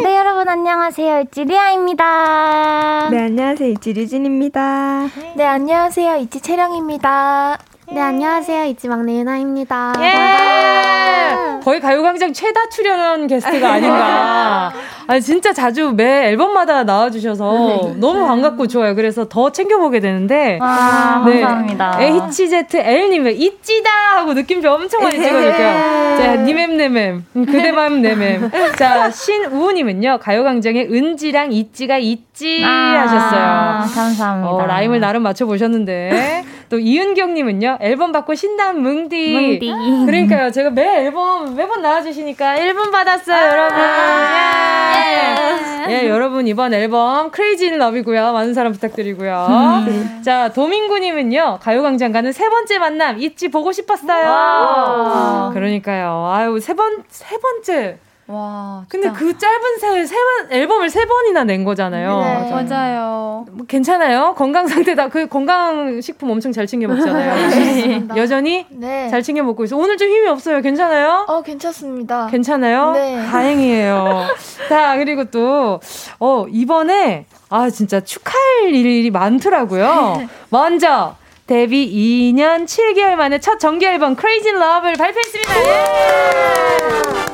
네, 여러분 안녕하세요. 있지 리아입니다. 네, 안녕하세요. 있지 류진입니다. 네, 안녕하세요. 있지 채령입니다. 네, 안녕하세요. 있지 막내 유나입니다. 예! 거의 가요광장 최다 출연한 게스트가 아닌가. 아니, 진짜 자주 매 앨범마다 나와주셔서 네. 너무 반갑고 좋아요. 그래서 더 챙겨보게 되는데. 아, 네. 감사합니다. HZL님의 있지다! 하고 느낌표 엄청 많이 찍어줄게요. 자, 니맴내맴. 그대맘 내맴. 자, 신우님은요, 가요광장에 은지랑 있지가 있지 아, 하셨어요. 감사합니다. 어, 라임을 나름 맞춰보셨는데. 또 이은경님은요, 앨범 받고 신난 뭉디. 뭉디. 그러니까요, 제가 매 앨범 매번 나와주시니까 1분 받았어요, 아~ 여러분. 예. 예, 여러분 이번 앨범 Crazy in Love고요. 많은 사랑 부탁드리고요. 음. 자, 도민구님은요, 가요광장 가는 세 번째 만남 잊지 보고 싶었어요. 그러니까요. 아유, 세 번, 세 번째. 와. 근데 그 짧은 세, 세 번, 앨범을 세 번이나 낸 거잖아요. 네, 맞아요. 뭐 괜찮아요? 건강 상태 다. 그 건강 식품 엄청 잘 챙겨 먹잖아요. 네, 여전히 네. 잘 챙겨 먹고 있어. 오늘 좀 힘이 없어요. 괜찮아요? 어, 괜찮습니다. 괜찮아요? 네. 다행이에요. 자, 그리고 또, 어, 이번에, 아, 진짜 축하할 일이 많더라고요. 먼저, 데뷔 2년 7개월 만에 첫 정규 앨범 Crazy Love를 발표했습니다. 예!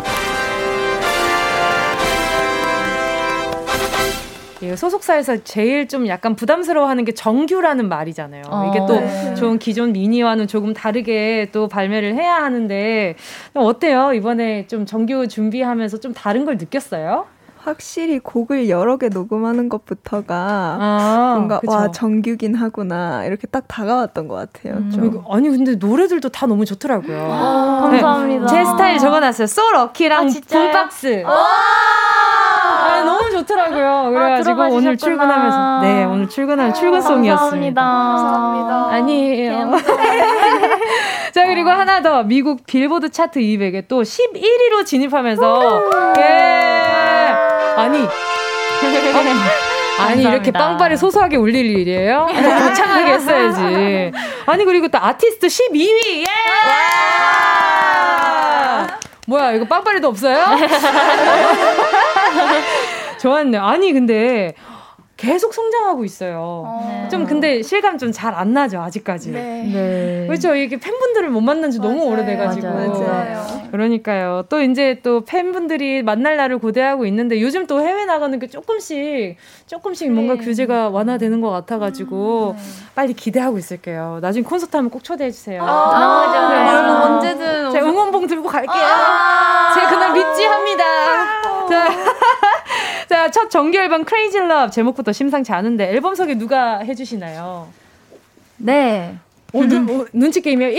예, 소속사에서 제일 좀 약간 부담스러워하는 게 정규라는 말이잖아요. 어, 이게 또 네. 좋은 기존 미니와는 조금 다르게 또 발매를 해야 하는데 어때요? 이번에 좀 정규 준비하면서 좀 다른 걸 느꼈어요? 확실히 곡을 여러 개 녹음하는 것부터가 아, 뭔가 그쵸. 와 정규긴 하구나 이렇게 딱 다가왔던 것 같아요. 음. 좀. 아니 근데 노래들도 다 너무 좋더라고요. 아, 네. 감사합니다. 제 스타일 적어놨어요. 소럭키랑 아, 붐박스. 아, 너무 좋더라고요. 아, 그래가지고 아, 오늘 출근하면서 네 오늘 출근하는 출근송이었습니다. 감사합니다. 감사합니다. 아니에요. 자 그리고 하나 더 미국 빌보드 차트 200에 또 11위로 진입하면서 예 아니 아니 이렇게 빵빠레 소소하게 울릴 일이에요? 거창하게 했어야지. 아니 그리고 또 아티스트 12위 예! 뭐야 이거 빵빠레도 없어요? 좋았네요. 아니 근데 계속 성장하고 있어요. 어. 좀 근데 실감 좀 잘 안 나죠 아직까지. 네. 네. 그렇죠. 이게 팬분들을 못 만난 지 너무 오래돼가지고. 맞아요. 그러니까요. 또 이제 또 팬분들이 만날 날을 고대하고 있는데 요즘 또 해외 나가는 게 조금씩 조금씩 뭔가 네. 규제가 완화되는 것 같아가지고 음, 네. 빨리 기대하고 있을게요. 나중에 콘서트 하면 꼭 초대해 주세요. 아, 아, 네. 여러분 언제든 제가 응원봉 들고 갈게요. 아~ 제가 그날 믿지 합니다. 자. 자, 첫 정규 앨범 Crazy in Love 제목부터 심상치 않은데 앨범 소개 누가 해 주시나요? 네. 오, 눈, 오, 눈치 게임이요? 1?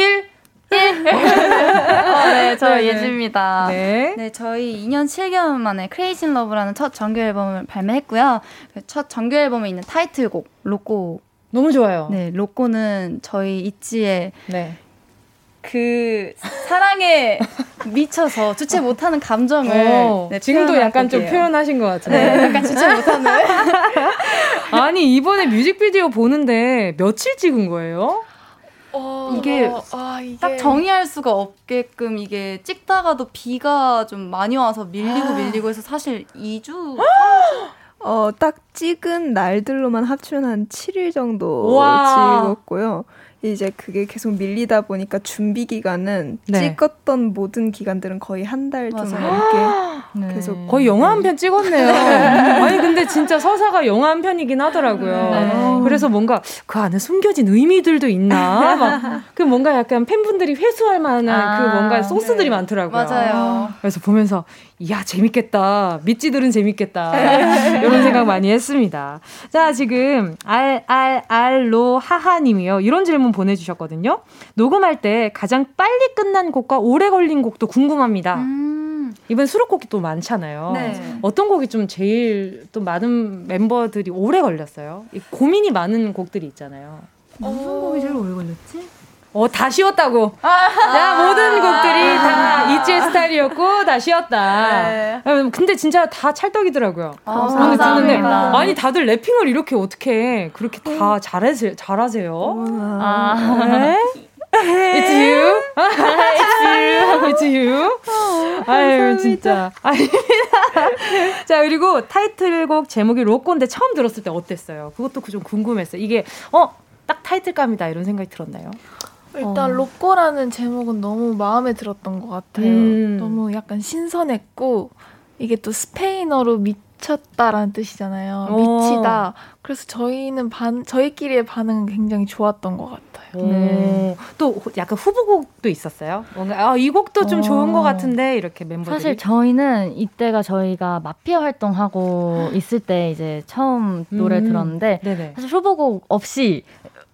1. 어, 네, 저 네, 예지입니다. 네. 네, 저희 2년 7개월 만에 Crazy in Love라는 첫 정규 앨범을 발매했고요. 첫 정규 앨범에 있는 타이틀곡, 로꼬. 너무 좋아요. 네, 로꼬는 저희 있지의 네. 그 사랑에 미쳐서 주체 못하는 감정을 어, 네, 지금도 약간 곡이에요. 좀 표현하신 것 같아요. 네, 약간 주체 못하는. 아니 이번에 뮤직비디오 보는데 며칠 찍은 거예요? 어, 이게, 어, 아, 이게, 딱 정의할 수가 없게끔 이게 찍다가도 비가 좀 많이 와서 밀리고 아. 밀리고 해서 사실 2주 어, 딱 찍은 날들로만 합치면 한 7일 정도 와. 찍었고요. 이제 그게 계속 밀리다 보니까 준비 기간은 네. 찍었던 모든 기간들은 거의 한 달 좀 넘게 네. 계속 거의 영화 한 편 찍었네요. 아니 근데 진짜 서사가 영화 한 편이긴 하더라고요. 네. 그래서 뭔가 그 안에 숨겨진 의미들도 있나 막 그 뭔가 약간 팬분들이 회수할 만한 아, 그 뭔가 소스들이 네. 많더라고요. 맞아요. 그래서 보면서 이야 재밌겠다 미찌들은 재밌겠다 이런 생각 많이 했습니다. 자 지금 알알알로 하하님이요 이런 질문 보내주셨거든요. 녹음할 때 가장 빨리 끝난 곡과 오래 걸린 곡도 궁금합니다. 음. 이번 수록곡이 또 많잖아요. 네. 어떤 곡이 좀 제일 또 많은 멤버들이 오래 걸렸어요? 고민이 많은 곡들이 있잖아요. 무슨 곡이 제일 오래 걸렸지? 어, 다 쉬었다고. 아~ 야, 모든 곡들이 다 이지의 스타일이었고, 다 쉬었다. 네. 음, 근데 진짜 다 찰떡이더라고요. 아, 감사합니다. 아니, 다들 래핑을 이렇게 어떻게, 그렇게 다 잘하세요? 잘하세요? 아. 네? It's you. It's you. It's you. 아유, 진짜. 아닙니다. 자, 그리고 타이틀곡 제목이 로꼬인데 처음 들었을 때 어땠어요? 그것도 좀 궁금했어요. 이게, 어, 딱 타이틀감이다 이런 생각이 들었나요? 일단 어. 로꼬라는 제목은 너무 마음에 들었던 것 같아요. 음. 너무 약간 신선했고 이게 또 스페인어로 미쳤다라는 뜻이잖아요. 오. 미치다. 그래서 저희는 반 저희끼리의 반응은 굉장히 좋았던 것 같아요. 네. 또 약간 후보곡도 있었어요. 뭔가 아, 이 곡도 좀 오. 좋은 것 같은데 이렇게 멤버들이 사실 저희는 이때가 저희가 마피아 활동하고 있을 때 이제 처음 노래 음. 들었는데 네네. 사실 후보곡 없이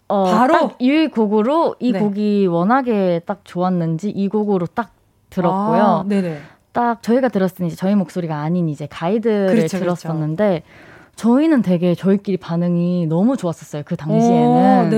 어, 바로 이 곡으로 이 네. 곡이 워낙에 딱 좋았는지 이 곡으로 딱 들었고요. 아, 네네. 딱 저희가 들었을 때 이제 저희 목소리가 아닌 이제 가이드를 그렇죠, 그렇죠. 들었었는데 그렇죠. 저희는 되게 저희끼리 반응이 너무 좋았었어요. 그 당시에는. 오,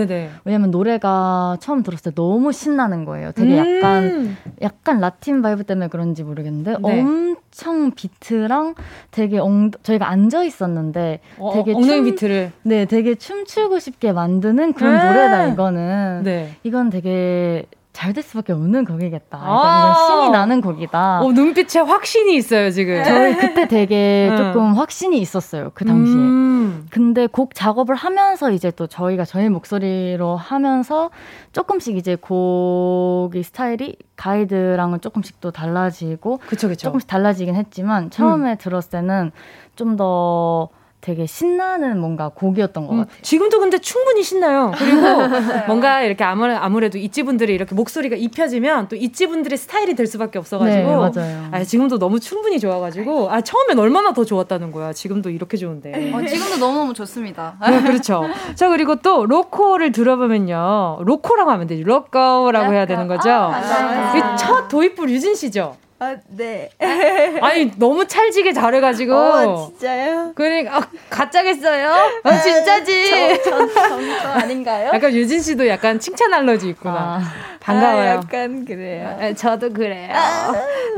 왜냐면 노래가 처음 들었을 때 너무 신나는 거예요. 되게 음~ 약간 약간 라틴 vibe 때문에 그런지 모르겠는데 네. 엄청 비트랑 되게 엉 저희가 앉아 있었는데 어, 되게 엉덩이 비트를 네, 되게 춤추고 싶게 만드는 그런 아~ 노래다 이거는. 네. 이건 되게 잘 될 수밖에 없는 곡이겠다. 아~ 이건 신이 나는 곡이다. 어, 눈빛에 확신이 있어요, 지금. 저희 그때 되게 조금 확신이 있었어요, 그 당시에. 음~ 근데 곡 작업을 하면서 이제 또 저희가 저희 목소리로 하면서 조금씩 이제 곡의 스타일이 가이드랑은 조금씩 또 달라지고. 그쵸, 그쵸. 조금씩 달라지긴 했지만 처음에 음. 들었을 때는 좀더 되게 신나는 뭔가 곡이었던 것 음, 같아요. 지금도 근데 충분히 신나요. 그리고 뭔가 이렇게 아무래, 아무래도 있지 분들이 이렇게 목소리가 입혀지면 또 있지 분들의 스타일이 될 수밖에 없어가지고. 네, 맞아요. 아, 지금도 너무 충분히 좋아가지고. 아, 처음엔 얼마나 더 좋았다는 거야. 지금도 이렇게 좋은데. 어, 지금도 너무너무 좋습니다. 네, 그렇죠. 자, 그리고 또 로코를 들어보면요. 로코라고 하면 되죠. 로코라고 해야 되는 거죠. 아, 첫 도입부 유진 씨죠? 아, 네. 아니, 너무 찰지게 잘해가지고. 어, 진짜요? 그러니까, 아, 가짜겠어요? 아, 진짜지? 전, 전, 전, 아닌가요? 약간 류진 씨도 약간 칭찬 알러지 있구나. 아, 반가워요. 아, 약간 그래요. 아, 저도 그래요.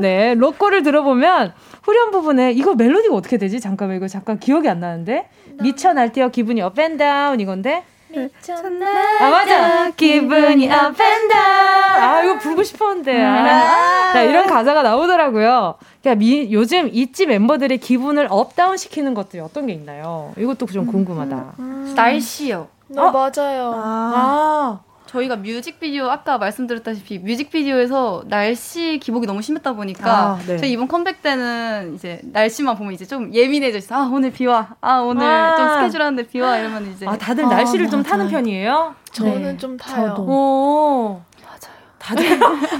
네, 로꼬를 들어보면 후렴 부분에 이거 멜로디가 어떻게 되지? 잠깐만, 이거 잠깐 기억이 안 나는데? 미쳐 날뛰어 기분이 up and down 이건데? 아 맞아 기분이 up and down 아 이거 부르고 싶었는데 아. 자, 이런 가사가 나오더라고요 그러니까 미, 요즘 있지 멤버들의 기분을 up down 시키는 것들이 어떤 게 있나요? 이것도 좀 궁금하다 음, 음. 날씨요 어, 맞아요 아. 아. 저희가 뮤직비디오 아까 말씀드렸다시피 뮤직비디오에서 날씨 기복이 너무 심했다 보니까 아, 네. 저희 이번 컴백 때는 이제 날씨만 보면 이제 좀 예민해져 있어. 아 오늘 비와. 아 오늘 아~ 좀 스케줄 하는데 비와 이러면 이제 아 다들 날씨를 아, 좀 타는 편이에요? 저는 네. 좀 타요. 저도. 오. 다들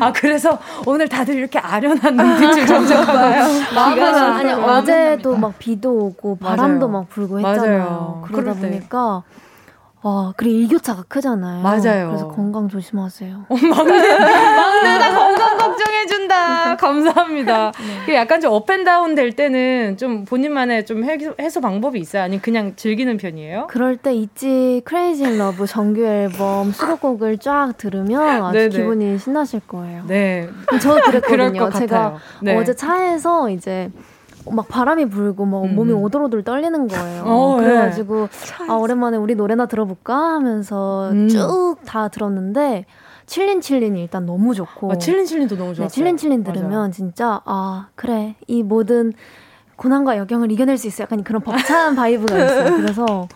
아 그래서 오늘 다들 이렇게 아련한 눈빛을 점점 봐요. 아니 어제도 막 비도 오고 바람도 맞아요. 막 불고 했잖아요. 맞아요. 그러다 보니까 와, 그리고 일교차가 크잖아요. 맞아요. 그래서 건강 조심하세요. 어, 막내, 막내가 건강 걱정해준다. 감사합니다. 네. 약간 좀 up and down 될 때는 좀 본인만의 좀 해소, 해소 방법이 있어요? 아니면 그냥 즐기는 편이에요? 그럴 때 있지 Crazy in Love 정규 앨범 수록곡을 쫙 들으면 아주. 기분이 신나실 거예요. 네. 저 그랬거든요. 제가 네. 어제 차에서 이제 막 바람이 불고 막 음. 몸이 오돌오돌 떨리는 거예요. 어, 네. 그래가지고 네. 아 오랜만에 우리 노래나 들어볼까 하면서 음. 쭉다 들었는데 Chillin' Chillin'이 일단 너무 좋고 아, Chillin' Chillin'도 너무 좋았어요. 네, Chillin' Chillin' 들으면 맞아요. 진짜 아 그래 이 모든 고난과 역경을 이겨낼 수 있어 약간 그런 벅찬 vibe가 있어요. 그래서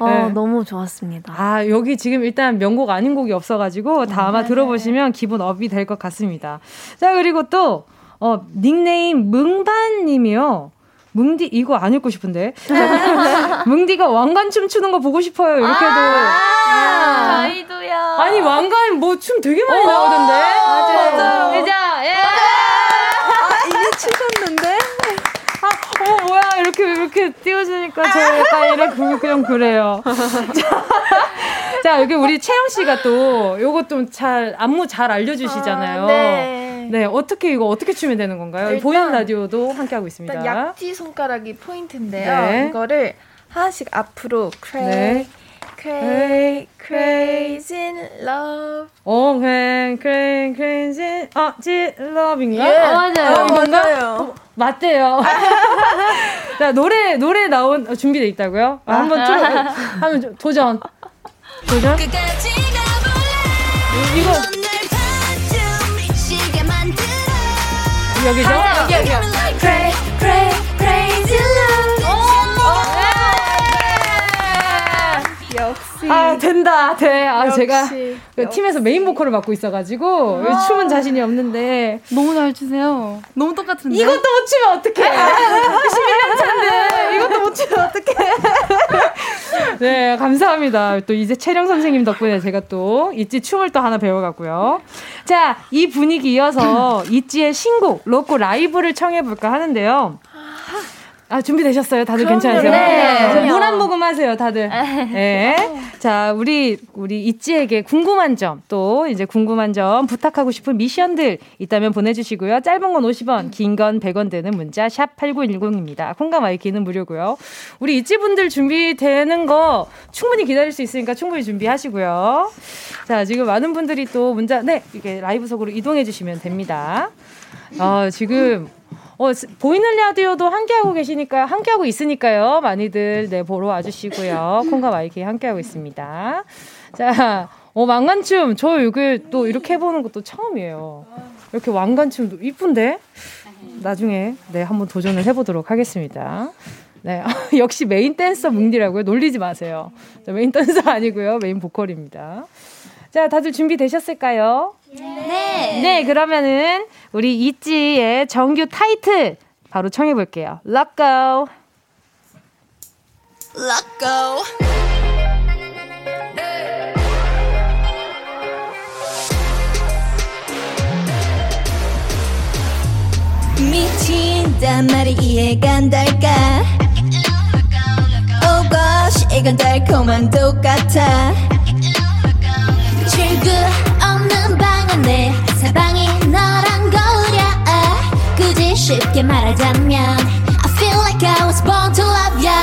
어, 네. 너무 좋았습니다. 아 여기 지금 일단 명곡 아닌 곡이 없어가지고 다 아마 네. 들어보시면 기분 up이 될 것 같습니다. 자 그리고 또 어, 닉네임 뭉반님이요. 뭉디 이거 안 읽고 싶은데. 뭉디가 왕관 춤 추는 거 보고 싶어요 이렇게도. 아~ 저희도요. 아니 왕관 뭐 춤 되게 많이 나오던데? 맞아요. 맞아요. 예. 아, 이게 추셨는데 아, 이렇게 이렇게 띄워주니까 저 약간 이렇게 그냥 그래요 자, 자 여기 우리 채영 씨가 또 요거 좀 잘 안무 잘 알려주시잖아요. 아, 네. 네 어떻게 이거 어떻게 추면 되는 건가요? 보이는 라디오도 함께 하고 있습니다. 약지 손가락이 포인트인데요. 네. 이거를 하나씩 앞으로 크레이 네. Crazy in love. 어, cray, crazy, 아, 지, love인가? 예. 어, 맞아요. 어, 맞아요. 어, 맞대요. 자, 노래, 노래 나온, 어, 준비돼 있다고요? 아, 한번 틀어, 한번 도전. 도전? 이거. 여기죠? 여기, 여기. 역시. 아, 된다, 돼. 아, 역시. 제가 그 팀에서 메인 보컬을 맡고 있어가지고, 아. 춤은 자신이 없는데. 너무 잘 추세요. 너무 똑같은데. 이것도 못 추면 어떡해. 11년 차인데, 이것도 못 추면 어떡해. 네, 감사합니다. 또 이제 채령 선생님 덕분에 제가 또 있지 춤을 또 하나 배워갔고요. 자, 이 분위기 이어서 있지의 신곡, 로꼬 라이브를 청해볼까 하는데요. 아, 준비되셨어요? 다들 괜찮으세요? 네. 물 한 모금 하세요, 다들. 네. 자, 우리, 우리 있지에게 궁금한 점, 또 이제 궁금한 점, 부탁하고 싶은 미션들 있다면 보내주시고요. 짧은 건 50원, 긴 건 100원 되는 문자, 샵 8910입니다. 콩과 my K는 무료고요. 우리 있지 분들 준비되는 거 충분히 기다릴 수 있으니까 충분히 준비하시고요. 자, 지금 많은 분들이 또 문자, 네, 이게 라이브석으로 이동해 주시면 됩니다. 어, 지금 어, 보이는 라디오도 함께하고 계시니까요. 함께하고 있으니까요. 많이들, 네, 보러 와주시고요. 콩과 my K 함께하고 있습니다. 자, 어, 왕관춤. 저 이게 또 이렇게 해보는 것도 처음이에요. 이렇게 왕관춤도 이쁜데? 나중에, 네, 한번 도전을 해보도록 하겠습니다. 네, 역시 메인 댄서 뭉디라고요. 놀리지 마세요. 메인 댄서 아니고요. 메인 보컬입니다. 자, 다들 준비되셨을까요? 네. 네, 그러면은 우리 있지의 정규 타이틀 바로 청해 볼게요. LOCO. let go. 미친단 말이 이해가 안 될까 Oh gosh 이건 달콤한 똑같아 출구 안에 사방이 너란 거울이야. 굳이 쉽게 말하자면 I feel like I was born to love ya.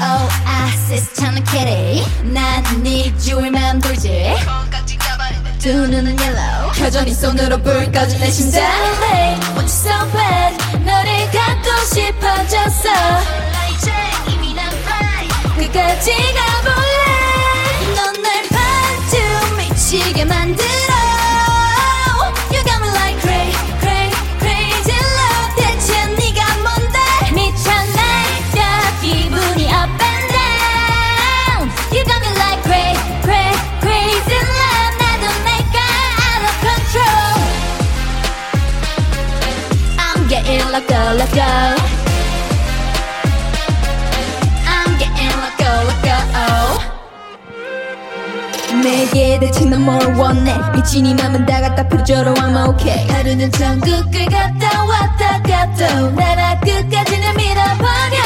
Oasis 찾는 캐리. 난 네 주위만 돌지. 두 눈은 yellow. 켜져 네 손으로 불 꺼진 내 심장. Hey, want you so bad 너를 갖고 싶어졌어. 이미 난 fly 끝까지 가볼래? 넌 날 반쯤 미치게 만들 내게 대체 넌뭘 원해 미친 이 맘은 다 갖다 풀어줘로 I'm okay 하루는 전국을 갔다 왔다 갔다 나라 끝까지는 밀어버려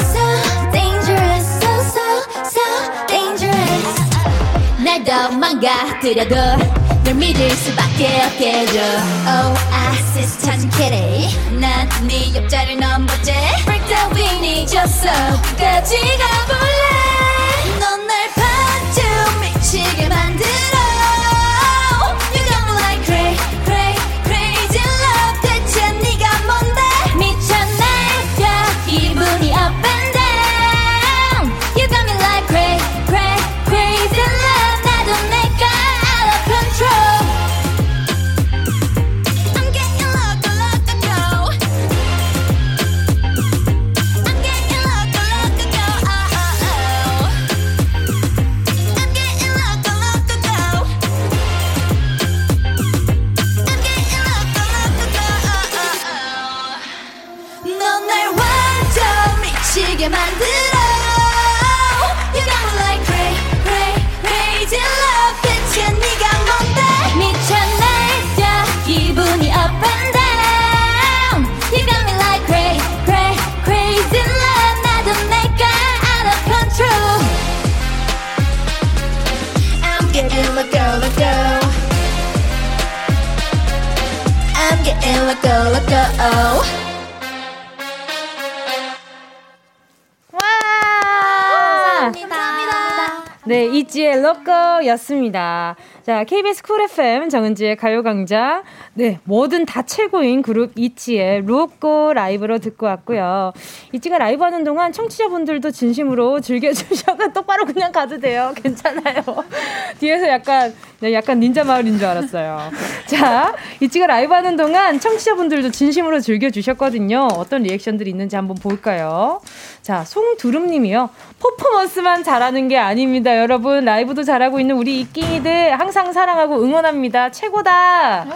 So dangerous so so so dangerous 날더 망가뜨려도 널 믿을 수밖에 없게 해줘. Oasis 찾은 캐리 난네 옆자리를 넘었지 Break the wind 잊었어. 끝까지 가볼래? 넌 날 반쯤 미치게 만 getting let go, let go I'm getting let go, let go 감사합니다. 네, 있지의 LOCO였습니다. 자, KBS Cool FM 정은지의 가요광장. 네, 뭐든 다 최고인 그룹 있지의 LOCO 라이브로 듣고 왔고요. 있지가 라이브 하는 동안 청취자분들도 진심으로 즐겨주셔서 똑바로 그냥 가도 돼요. 괜찮아요. 뒤에서 약간, 네, 약간 닌자 마을인 줄 알았어요. 자, 이치가 라이브 하는 동안 청취자분들도 진심으로 즐겨주셨거든요. 어떤 리액션들이 있는지 한번 볼까요? 자, 송두rum님이요. 퍼포먼스만 잘하는 게 아닙니다, 여러분. 라이브도 잘하고 있는 우리 이끼이들 사랑하고 응원합니다. 최고다.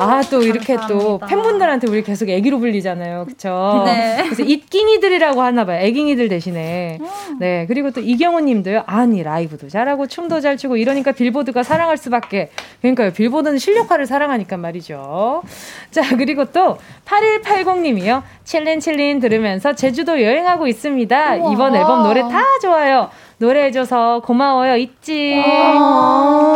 아, 또 이렇게 또 팬분들한테 우리 계속 애기로 불리잖아요. 그쵸? 네. 그래서 이끼이들이라고 하나봐요. 애기이들 대신에. 네. 그리고 또 이경호 님도요. 아니, 라이브도 잘하고 춤도 잘 추고 이러니까 빌보드가 사랑할 수밖에. 그러니까요. 빌보드는 실력화를 사랑하니까 말이죠. 자, 그리고 또 8180님이요. 칠린 칠린 들으면서 제주도 여행하고 있습니다. 우와. 이번 앨범 노래 다 좋아요. 노래해줘서 고마워요. 있지.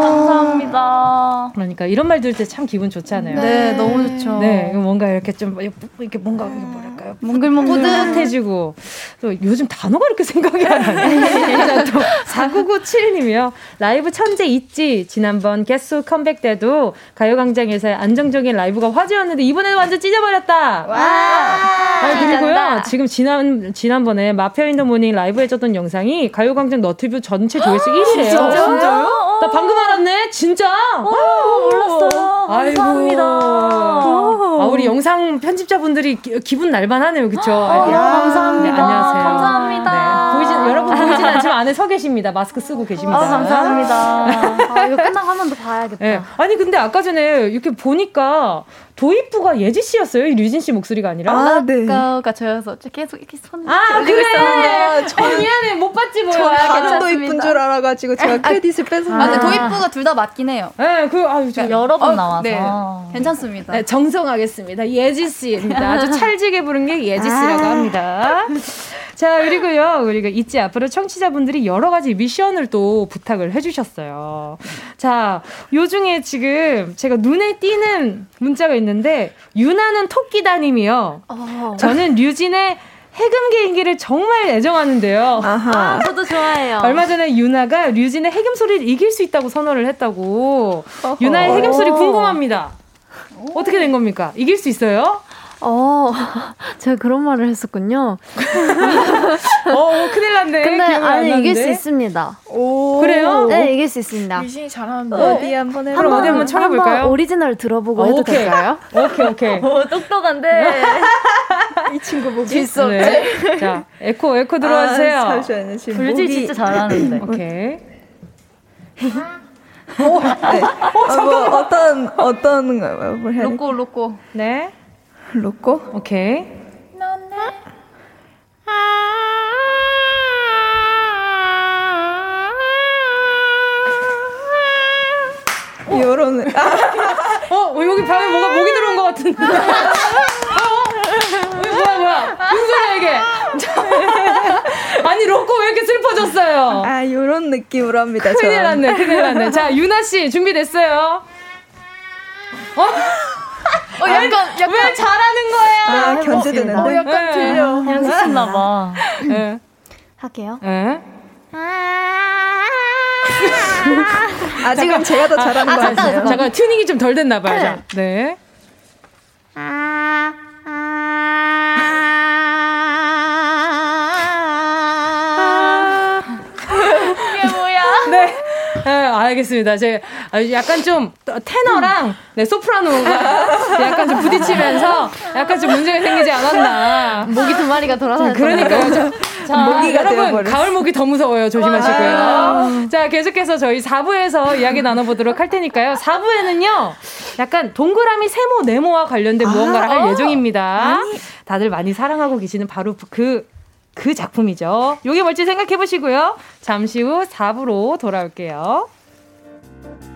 감사합니다. 그러니까 이런 말 들을 때 참 기분 좋잖아요. 네, 너무 좋죠. 네, 뭔가 이렇게 좀 이렇게 뭔가 이게 뭐랄까요? 몽글몽글 뿌듯해지고 또 요즘 단어가 이렇게 생각이 안 나네. 또 4997님이요. 라이브 천재 있지. 지난번 Guess Who 컴백 때도 가요광장에서의 안정적인 라이브가 화제였는데 이번에는 완전 찢어버렸다. 와. 아, 그리고요. 지금 지난 지난번에 마피아 In the morning 라이브 해줬던 영상이 가요광장 너튜브 전체 조회수 1위래요. 진짜요? 나 방금 알았네. 진짜? 몰랐어요. 아이고. 감사합니다. 아, 우리 영상 편집자분들이 기, 기분 날만하네요. 그쵸? 아, 감사합니다. 네, 안녕하세요. 감사합니다. 네, 보이진, 여러분 보이진 않지만 안에 서 계십니다. 마스크 쓰고 계십니다. 아, 감사합니다. 아, 이거 끝나고 한 번 더 봐야겠다. 네. 아니 근데 아까 전에 이렇게 보니까 도입부가 예지 씨였어요. 류진 씨 목소리가 아니라. 아, 네. 가 저여서 계속 이렇게 손을 아, 그래. 있었는데. 저 미안해 못 봤지 뭐야. 다른 도입부인 줄 알아가지고 제가 아, 크레딧을 뺏어. 아, 근 도입부가 둘 다 맞긴 해요. 네, 그 아유 저 여러 번 어, 나와서 네. 괜찮습니다. 네, 정성하겠습니다. 예지 씨입니다. 아주 찰지게 부른 게 예지 씨라고 아. 합니다. 자, 그리고요, 우리가 있지 앞으로 청취자분들이 여러 가지 미션을 또 부탁을 해주셨어요. 자, 요 중에 지금 제가 눈에 띄는 문자가 있는데, 유나는 토끼다님이요. 어. 저는 류진의 해금 개인기를 정말 애정하는데요. 아하. 저도 좋아해요. 얼마 전에 유나가 류진의 해금 소리를 이길 수 있다고 선언을 했다고. 어허. 유나의 해금 소리 궁금합니다. 어떻게 된 겁니까? 이길 수 있어요? 어, 제가 그런 말을 했었군요. 어, 큰일 났네. 근데 아니 이길 수 있습니다. 오, 그래요? 네, 이길 수 있습니다. 유진이 잘하는데. 어디 한번 해볼까요? 어디 한번 쳐볼까요? 오리지널 들어보고 어, 해도 오케이. 될까요? 오케이, 오케이. 오, 똑똑한데. 이 친구 보기. 질수 네. 자, 에코, 에코 들어와주세요. 아, 잠시만요. 지금 불질 목이... 진짜 잘하는데. 오케이. 오, 네. 어, 뭐, 어떤, 어떤, 뭐 해야 로꼬, 로꼬. 네. 로꼬? 오케이. 너네. 요런. 어, 어, 여기 방에 뭔가 목이 들어온 것 같은데. 어? 뭐야, 뭐야. 무슨 소리야, 이게? 아니, 로꼬 왜 이렇게 슬퍼졌어요? 아, 요런 느낌으로 합니다. 큰일 났네, 큰일 났네. 자, 유나씨, 준비됐어요? 어? 어, 약간, 약간. 왜 잘하는 거야? 아, 견제되는데. 어, 약간 들려. 연습했나봐. 네. 할게요. 네. 아직은 제가 더 잘하는 아, 거 아니에요? 잠깐, 튜닝이 좀 덜 됐나 봐요. 자, 네. 아, 이 알겠습니다. 제 약간 좀 테너랑 네, 소프라노가 약간 좀 부딪히면서 약간 좀 문제가 생기지 않았나. 모기 두 마리가 돌아다녔 그러니까요. 자, 모기가 여러분 가을 모기 더 무서워요. 조심하시고요. 아~ 자, 계속해서 저희 4부에서 이야기 나눠보도록 할 테니까요. 4부에는요. 약간 동그라미 세모 네모와 관련된 아~ 무언가를 할 예정입니다. 아니. 다들 많이 사랑하고 계시는 바로 그그 작품이죠. 요게 뭘지 생각해 보시고요. 잠시 후 4부로 돌아올게요. thank you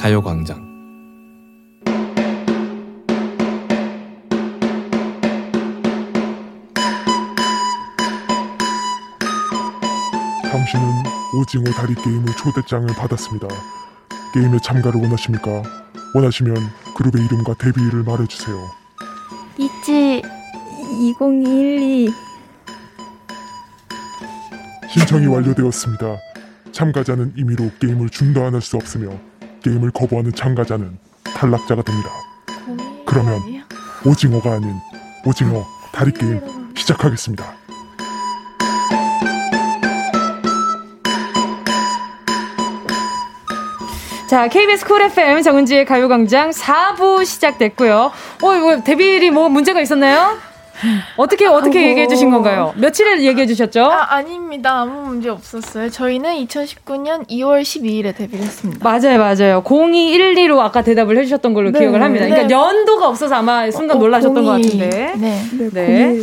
가요광장 당신은 오징어 다리 게임의 초대장을 받았습니다. 게임에 참가를 원하십니까? 원하시면 그룹의 이름과 데뷔일을 말해주세요. 있지 2012 신청이 완료되었습니다. 참가자는 임의로 게임을 중단할 수 없으며 게임을 거부하는 참가자는 탈락자가 됩니다. 그러면 오징어가 아닌 오징어 다리 게임 시작하겠습니다. 자, KBS Cool FM 정은지의 가요광장 4부 시작됐고요. 어, 이거 데뷔일이 뭐 문제가 있었나요? 어떻게 어떻게 얘기해 주신 건가요? 며칠을 얘기해 주셨죠? 아, 아닙니다. 아무 문제 없었어요. 저희는 2019년 2월 12일에 데뷔를 했습니다. 맞아요, 맞아요. 0212로 아까 대답을 해 주셨던 걸로 네, 기억을 합니다. 그러니까 네. 연도가 없어서 아마 순간 어, 놀라셨던 02. 것 같은데. 네. 네. 네.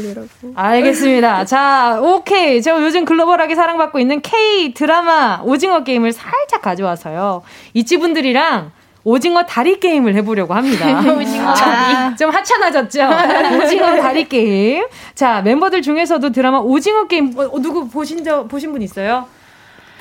알겠습니다. 자, 오케이. 제가 요즘 글로벌하게 사랑받고 있는 K 드라마 오징어 게임을 살짝 가져와서요. 이찌분들이랑 오징어 다리 게임을 해보려고 합니다. 오징어 다리. 좀 하찮아졌죠? 오징어 다리 게임. 자, 멤버들 중에서도 드라마 오징어 게임, 어, 누구 보신 적, 보신 분 있어요?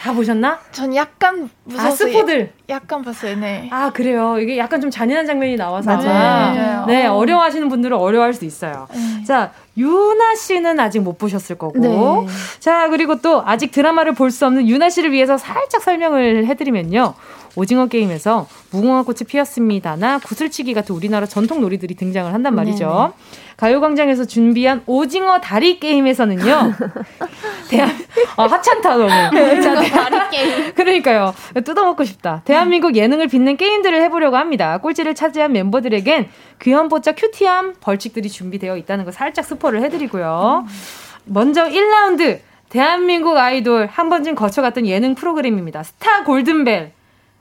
다 보셨나? 전 약간 무서워서 아, 스포들. 약간 봤어요. 네. 아 그래요. 이게 약간 좀 잔인한 장면이 나와서 맞아요. 네 어려워하시는 분들은 어려워할 수 있어요. 네. 자 유나 씨는 아직 못 보셨을 거고. 네. 자 그리고 또 아직 드라마를 볼 수 없는 유나 씨를 위해서 살짝 설명을 해드리면요. 오징어 게임에서 무궁화 꽃이 피었습니다나 구슬치기 같은 우리나라 전통 놀이들이 등장을 한단 말이죠. 네. 가요광장에서 준비한 오징어 다리 게임에서는요. 대한 아, 하찮다 너무. 자, 다리 게임. 그러니까요. 뜯어먹고 싶다. 대한민국 예능을 빛낸 게임들을 해보려고 합니다. 꼴찌를 차지한 멤버들에겐 귀염뽀짝 cutie함 벌칙들이 준비되어 있다는 거 살짝 스포를 해드리고요. 먼저 1라운드 대한민국 아이돌 한 번쯤 거쳐갔던 예능 프로그램입니다. 스타 골든벨.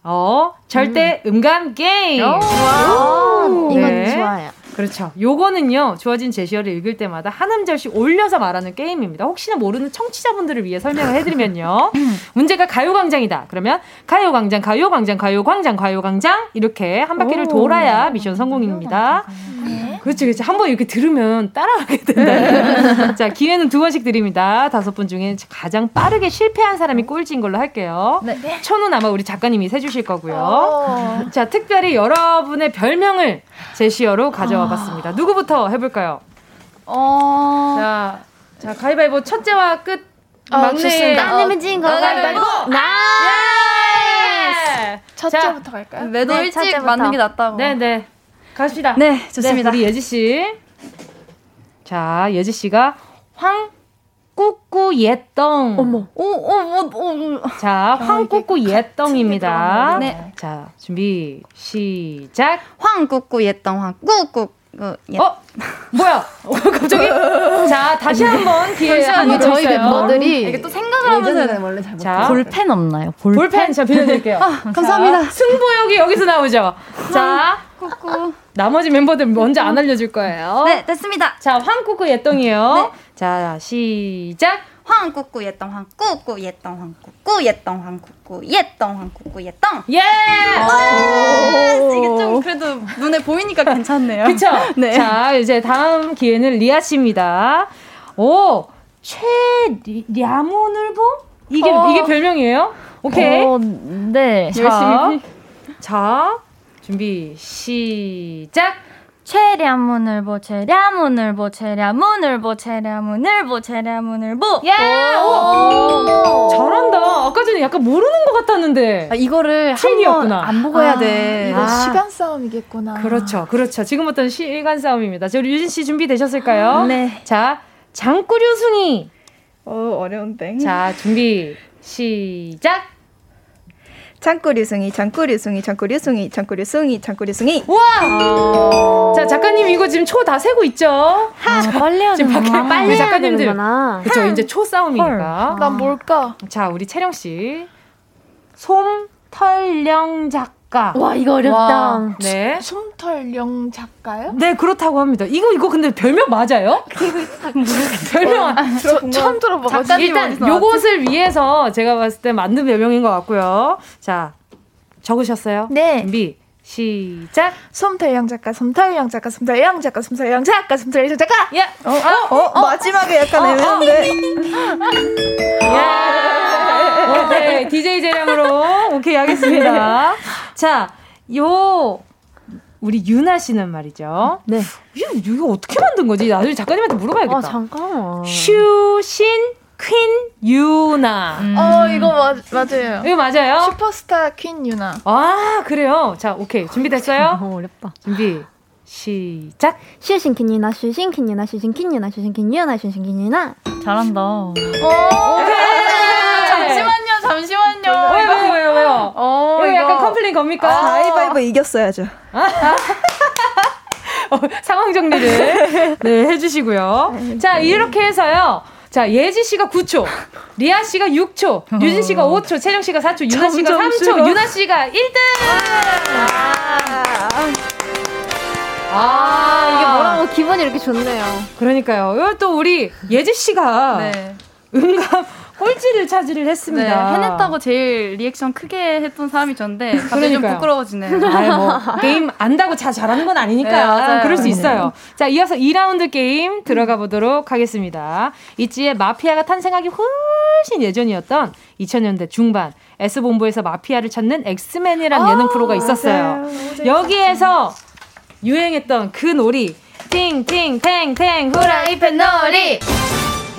어, 절대 음감 게임. 오, 오, 이건 네. 좋아요. 그렇죠. 요거는요, 주어진 제시어를 읽을 때마다 한 음절씩 올려서 말하는 게임입니다. 혹시나 모르는 청취자분들을 위해 설명을 해드리면요. 문제가 가요광장이다. 그러면 가요광장, 가요광장, 가요광장, 가요광장. 이렇게 한 바퀴를 돌아야 미션 성공입니다. 네. 그렇죠, 그렇죠. 한 번 이렇게 들으면 따라가게 된다. 자, 기회는 두 번씩 드립니다. 다섯 분 중에 가장 빠르게 실패한 사람이 꼴찌인 걸로 할게요. 네. 천은 아마 우리 작가님이 세주실 거고요. 오. 자, 특별히 여러분의 별명을 제시어로 가져와 봤습니다. 누구부터 해볼까요? 어. 자, 자, 가위바위보 첫째와 끝. 어, 막내. 나는 진거 가위바위보. 나! 예! 첫째부터 갈까요? 매도 네, 일찍 첫째부터. 맞는 게 낫다고. 네, 네. 갑시다. 네, 좋습니다. 네, 우리 예지 씨. 자, 예지 씨가 황 꾸꾸 옛덩. 어머. 오, 오, 오, 오. 자, 황꾸꾸 옛덩입니다. 네. 자, 준비, 시작. 황꾸꾸 옛덩, 황꾸꾸. 예. 어? 뭐야? 어, 갑자기? 자, 다시 한번 기회 한번 저희 멤버들이 이게 또 생각을 하면서 원래 잘 자, 볼펜 없나요? 볼펜? 볼펜 자 빌려드릴게요. 아, 감사합니다. 자, 승부욕이 여기서 나오죠. 자, 꾸꾸. 나머지 멤버들 먼저 안 알려줄 거예요. 네, 됐습니다. 자, 황꾸꾸 옛덩이요. 네. 자, 시작. 황꾸꾸 옛덩 황꾸꾸 옛덩 황꾸꾸 옛덩 황꾸꾸 옛덩 황꾸꾸 옛덩 예! 이게 좀 그래도 눈에 보이니까 괜찮네요. 그쵸? 네. 자, 이제 다음 기회는 리아 씨입니다. 오, 최랴모늘보? 이게, 어. 이게 별명이에요? 오케이. 어, 네. 열심히. 자, 준비, 시작! 최랴문을 보 최랴문을 보 최랴문을 보 최랴문을 보 최랴문을 보 예! 오! 잘한다. 아까 전에 약간 모르는 것 같았는데. 아, 이거를 한번 안 보고 해야 돼. 아, 시간 싸움이겠구나. 그렇죠. 그렇죠. 지금부터는 시간 싸움입니다. 저 유진 씨 준비 되셨을까요? 네. 자, 장꾸류숭이. 어, 어려운데. 자, 준비 시작. 장꾸리숭이 장꾸리숭이 장꾸리숭이 장꾸리숭이 장꾸리숭이. 와! 자 작가님 이거 지금 초 다 세고 있죠? 아, 빨리 하는 지금 밖에 빨리 작가님들. 그렇죠 이제 초 싸움이니까. 난 뭘까? 자 우리 채령 씨. 솜털령 작 가. 와 이거 어렵다. 와, 네. 솜털령 작가요? 네 그렇다고 합니다. 이거 이거 근데 별명 맞아요? 별명 아, 저, 처음 들어봐가지고 일단 요것을 위해서 제가 봤을 때 맞는 별명인 것 같고요. 자 적으셨어요? 네. 준비. 시작. 솜털영 작가, 솜털영 작가, 솜털영 작가, 솜털영 작가, 솜털영 작가. 예. 어, 어, 어, 어, 마지막에 약간 어, 애매한데. 예. 오케이. DJ 재량으로 오케이 하겠습니다. 자, 요 우리 유나 씨는 말이죠. 네. 이거, 이거 어떻게 만든 거지? 나중에 작가님한테 물어봐야겠다. 아, 잠깐만. 슈신 퀸 유나. 음. 어, 이거 맞, 맞아요. 이거 맞아요? 슈퍼스타 퀸 유나. 아, 그래요? 자, 오케이. 준비됐어요? 너무 어렵다. 준비. 시작. 슈신 퀸 유나, 슈신 퀸 유나, 슈신 퀸 유나, 슈신 퀸 유나, 슈신 퀸 유나. 잘한다. 오, 잠시만요, 잠시만요. 왜요, 왜요, 왜요, 왜요? 어, 이거, 이거 약간 complain 겁니까? 아, 가위바위보 이겼어야죠. 어, 상황 정리를 네, 해주시고요. 자, 이렇게 해서요. 자, 예지 씨가 9초, 리아 씨가 6초, 류진 씨가 5초, 채령 씨가 4초, 유나 씨가 3초, 유나 씨가 1등! 아, 이게 뭐라고 기분이 이렇게 좋네요. 그러니까요. 또 우리 예지 씨가 네. 음감 꼴찌를 차지를 했습니다. 네, 해냈다고 제일 리액션 크게 했던 사람이 저인데 갑자기 좀 부끄러워지네요. 아이, 뭐 게임 안다고 자 잘하는 건 아니니까 네, 그럴 수 있어요. 자, 이어서 2라운드 게임 들어가 보도록 하겠습니다. 있지의 마피아가 탄생하기 훨씬 예전이었던 2000년대 중반 S본부에서 마피아를 찾는 엑스맨이란 예능 프로가 있었어요. 여기에서 유행했던 그 놀이 팅팅탱탱 후라이팬 놀이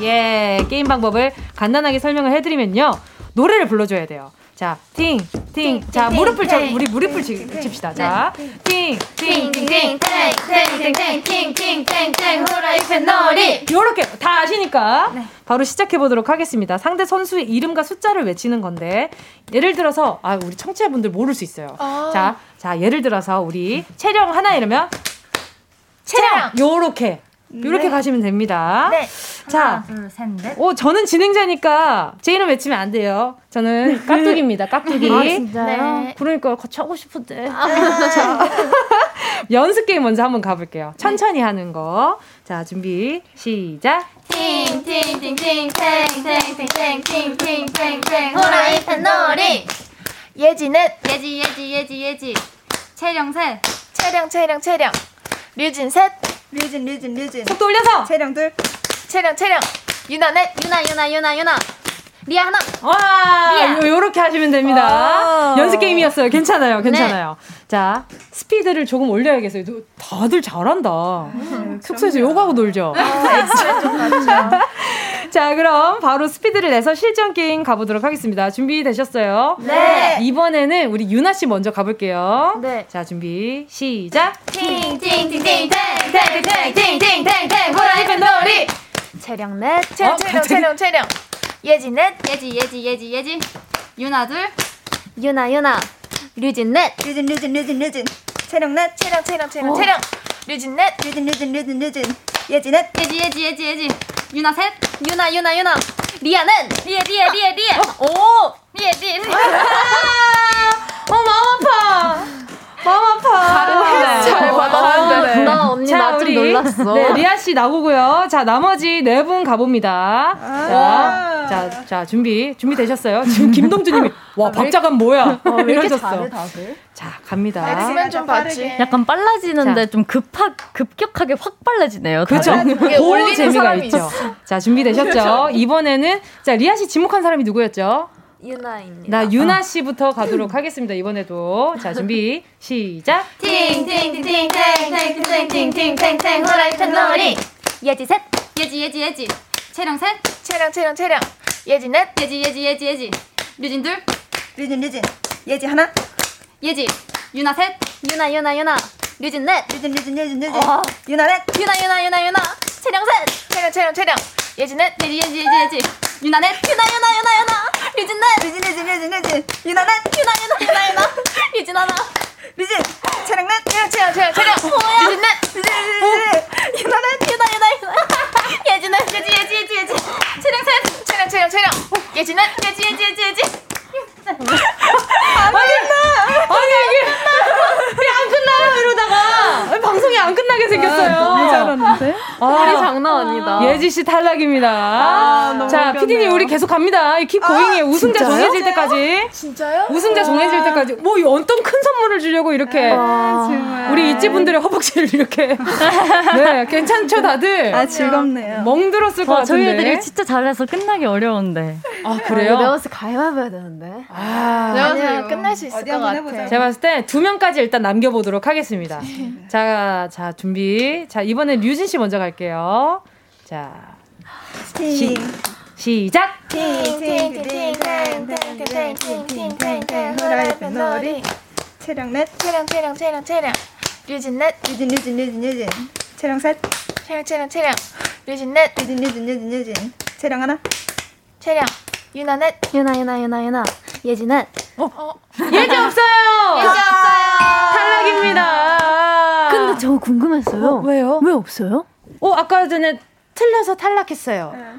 예 게임 방법을 간단하게 설명을 해드리면요 노래를 불러줘야 돼요 자, 팅, 팅. 자, 무릎을 쳐, 우리 무릎을 칩시다. 자, 팅, 팅, 팅, 팅, ting, 팅, 팅, 팅, 팅, ting, 팅, 후라이팬 놀이. 요렇게 다 아시니까 바로 시작해 보도록 하겠습니다. 상대 선수의 이름과 숫자를 외치는 건데 예를 들어서 아, 우리 청취자분들 모를 수 있어요. 자, 자, 예를 들어서 우리 채령 하나 이러면 채령 요렇게 요렇게 네. 가시면 됩니다. 네. 자, 하나, 둘, 셋, 넷. 오, 저는 진행자니까 제 이름 외치면 안 돼요. 저는 깍두기입니다. 깍두기. 아, 진짜요? 네. 그러니까 같이 하고 싶은데. 아. 자, 연습 게임 먼저 한번 가볼게요. 천천히 하는 거. 자, 준비, 시작. 팅팅팅팅팅팅팅팅팅팅팅팅 호라이팬 놀이 예지는 예지 예지 예지 예지 채령 셋 채령 채령 채령 류진 셋 류진 류진 류진. 속도 올려서. 채령 둘. 채령 채령. 유나 넷. 유나 유나 유나 유나 리아 하나. 와, 이렇게 하시면 됩니다. 오. 연습 게임이었어요. 괜찮아요, 괜찮아요. 네. 자, 스피드를 조금 올려야겠어요. 다들 잘한다. 숙소에서 요거 하고 놀죠. 아, 자, 그럼 바로 스피드를 내서 실전 게임 가보도록 하겠습니다. 준비되셨어요? 네. 이번에는 우리 유나 씨 먼저 가볼게요. 네. 자, 준비 시작. 팅팅팅팅탱탱탱탱탱탱탱 후라이팬 놀이. 체력 넷. 체력 체력 체력. 예지 넷 예지 예지 예지 예지. 유나 둘. 유나 유나. 류진 넷. 류진 류진 류진 류진. 채령 넷 채령 채령 채령 채령 류진 넷 류진 류진 류진 류진. 예지 넷. 예지 예지 예지 예지. 유나 셋. 유나 유나 유나. 리아는 리아 리아 리아 리아 오. 리아 리아 리아 어 마음 아파 마음 아파. 잘 받았는데. 나 언니 나 좀 놀랐어. 네, 리아 씨 나오고요. 자, 나머지 네 분 가봅니다. 아~ 자, 자, 자, 준비. 준비되셨어요? 지금 김동주 님이, 와, 박자감 뭐야? 어, 이러셨어. 자, 갑니다. 엑스맨 좀 봤지. 약간 빨라지는데 자. 좀 급하, 급격하게 확 빨라지네요. 그렇죠. 그 재미가 있죠. 있어. 자, 준비되셨죠? 그렇죠. 이번에는, 자, 리아 씨 지목한 사람이 누구였죠? 유나입니다. 나 유나 씨부터 가도록 하겠습니다. 이번에도 자 준비 시작. 팅팅팅팅팅팅팅팅팅팅 후라이팬 놀이 예지 셋 예지 예지 예지 채령 셋 채령 채령 채령 예지 넷 예지 예지 예지 예지 류진 둘 류진 류진 예지 하나 예지 유나 셋 유나 유나 유나 류진 넷 류진 류진 류진 류진 유나 넷 유나 유나 유나 유나 채령 셋 채령 채령 채령 넷 예지 예지 예지 예지 유나 넷 유나 유나 유나 유나. 류진 넷 류진 류진 류진 류진. 유나 넷 유나 유나 유나 유나 류진 하나. 류진. 채령 넷. 채령 채령 채령 채령 류진 넷. 류진 류진 유나 넷 유나 유나 유나. 예지 넷. 예지 예지 예지 예지 채령 셋. 채령 채령 채령 예지 넷. 예지 예지 예지 예지 안 끝나 아니 이게 이러다가 방송이 안 끝나게 생겼어요. 너무 잘하는데? 아, 장난 아니다. 예지 씨 탈락입니다. 아, 자 피디님 우리 계속 갑니다. 킵 아, 우승자 진짜요? 정해질 때까지. 진짜요? 우승자 정해질 때까지. 뭐 어떤 큰 선물을 주려고 이렇게 아, 우리 있지 분들의 허벅지를 이렇게. 네 괜찮죠 다들? 아 즐겁네요. 멍들었을 것 같은데. 저희 애들이 진짜 잘해서 끝나기 어려운데. 아 그래요? 내가 봤을 때 가위바위보 해야 되는데. 아, 내가 끝날 수 있을 것 같아. 해보자. 제가 봤을 때 두 명까지 일단 남겨보도록 하겠습니다. 자, 자, 준비. 자, 이번엔 류진 씨 먼저 갈게요. 자, 시, 시작! 체령 넷 체령 체령 체령 체령 류진 넷 류진 류진 류진 류진 체령 셋 체령 체령 체령 류진 넷 류진 류진 류진 류진 체령 하나 체령 유나 넷 유나 유나 유나 유나 예지 넷 어? 어. 예지 없어요 예지 없어요 탈락입니다 저 궁금했어요. 어, 왜요? 왜 없어요? 어, 아까 전에 틀려서 탈락했어요. 네.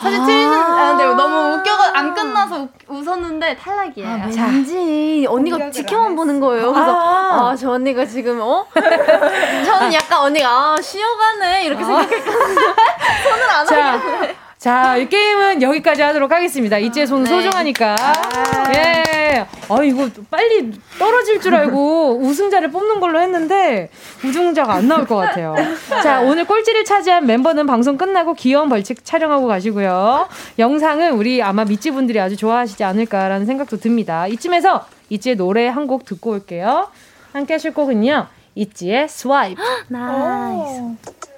사실 틀리는 아, 근데 너무 웃겨가 안 끝나서 웃었는데 탈락이에요. 아, 왠지 언니가 지켜만 보는 거예요. 그래서 아, 아, 저 언니가 지금 어? 저는 약간 언니가 아, 쉬어가네 이렇게 아. 생각했거든요. 손을 안 하길래. 자, 이 게임은 여기까지 하도록 하겠습니다. 이제 손 네. 소중하니까. 아~ 예. 아, 이거 빨리 떨어질 줄 알고 우승자를 뽑는 걸로 했는데 우승자가 안 나올 것 같아요. 자, 오늘 꼴찌를 차지한 멤버는 방송 끝나고 귀여운 벌칙 촬영하고 가시고요. 영상은 우리 아마 미찌 분들이 아주 좋아하시지 않을까라는 생각도 듭니다. 이쯤에서 이지의 노래 한 곡 듣고 올게요. 함께 하실 곡은요. 있지의 Swipe. Nice.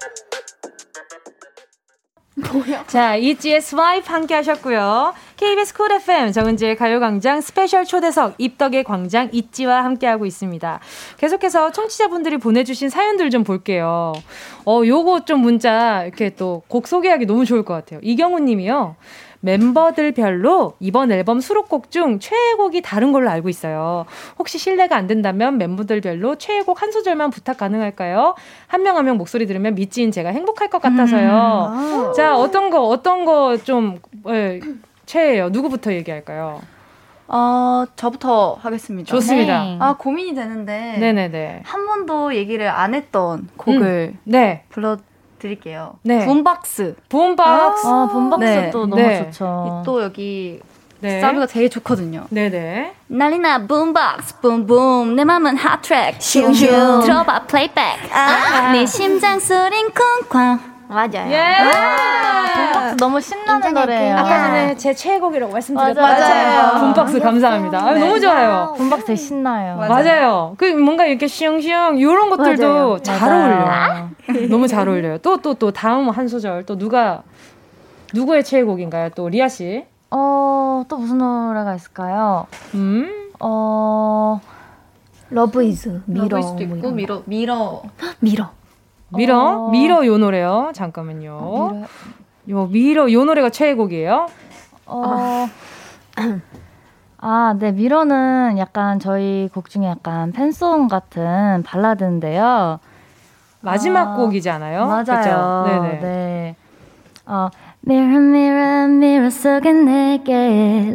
뭐야? 자, 있지의 Swipe 함께 하셨고요. KBS 쿨 FM 정은지의 가요광장 스페셜 초대석 입덕의 광장 있지와 함께하고 있습니다. 계속해서 청취자분들이 보내주신 사연들 좀 볼게요. 어, 요거 좀 문자 이렇게 또 곡 소개하기 너무 좋을 것 같아요. 이경우 님이요. 멤버들별로 이번 앨범 수록곡 중 최애곡이 다른 걸로 알고 있어요. 혹시 실례가 안 된다면 멤버들별로 최애곡 한 소절만 부탁 가능할까요? 한 명 한명 목소리 들으면 미찌인 제가 행복할 것 같아서요. 음. 자, 어떤 거, 어떤 거 좀, 예, 최애요. 누구부터 얘기할까요? 어, 저부터 하겠습니다. 좋습니다. 네. 아, 고민이 되는데. 네네네. 한 번도 얘기를 안 했던 곡을 음. 네. 불러 드릴게요. 네. 붐박스. 붐박스. 아, 붐박스 네. 또 너무 네. 좋죠. 또 여기 네. 사비가 되게 좋거든요. 네네. 난리나 붐박스 붐붐 내 맘은 핫트랙 슝슝 들어봐 플레이백 아. 내 심장 소린 쿵쾅 맞아요. 예. 아, 너무 신나는 노래예요. 아까 전에 제 최애곡이라고 말씀드렸죠. 맞아요. 붐박스 감사합니다. 아, 너무 좋아요. 붐박스 신나요. 맞아요. 맞아요. 그 뭔가 이렇게 슝슝 이런 것들도 맞아요. 잘 맞아요. 어울려요. 너무 잘 어울려요. 또 또 또 다음 한 소절 또 누가 누구의 최애곡인가요? 또 리아 씨. 어, 또 무슨 노래가 있을까요? 음? 어, Love is Mirror. Love is도 있고 Mirror Mirror. Mirror. Mirror 어. Mirror 요 노래요. 잠깐만요. 어. 요 Mirror 요 노래가 최애곡이에요. 어. 아, 네, Mirror는 약간 저희 곡 중에 약간 팬송 같은 발라드인데요. 마지막 어, 곡이지 않아요? 맞아요. 네네. 네. 어, Mirror, mirror, mirror 속에 내게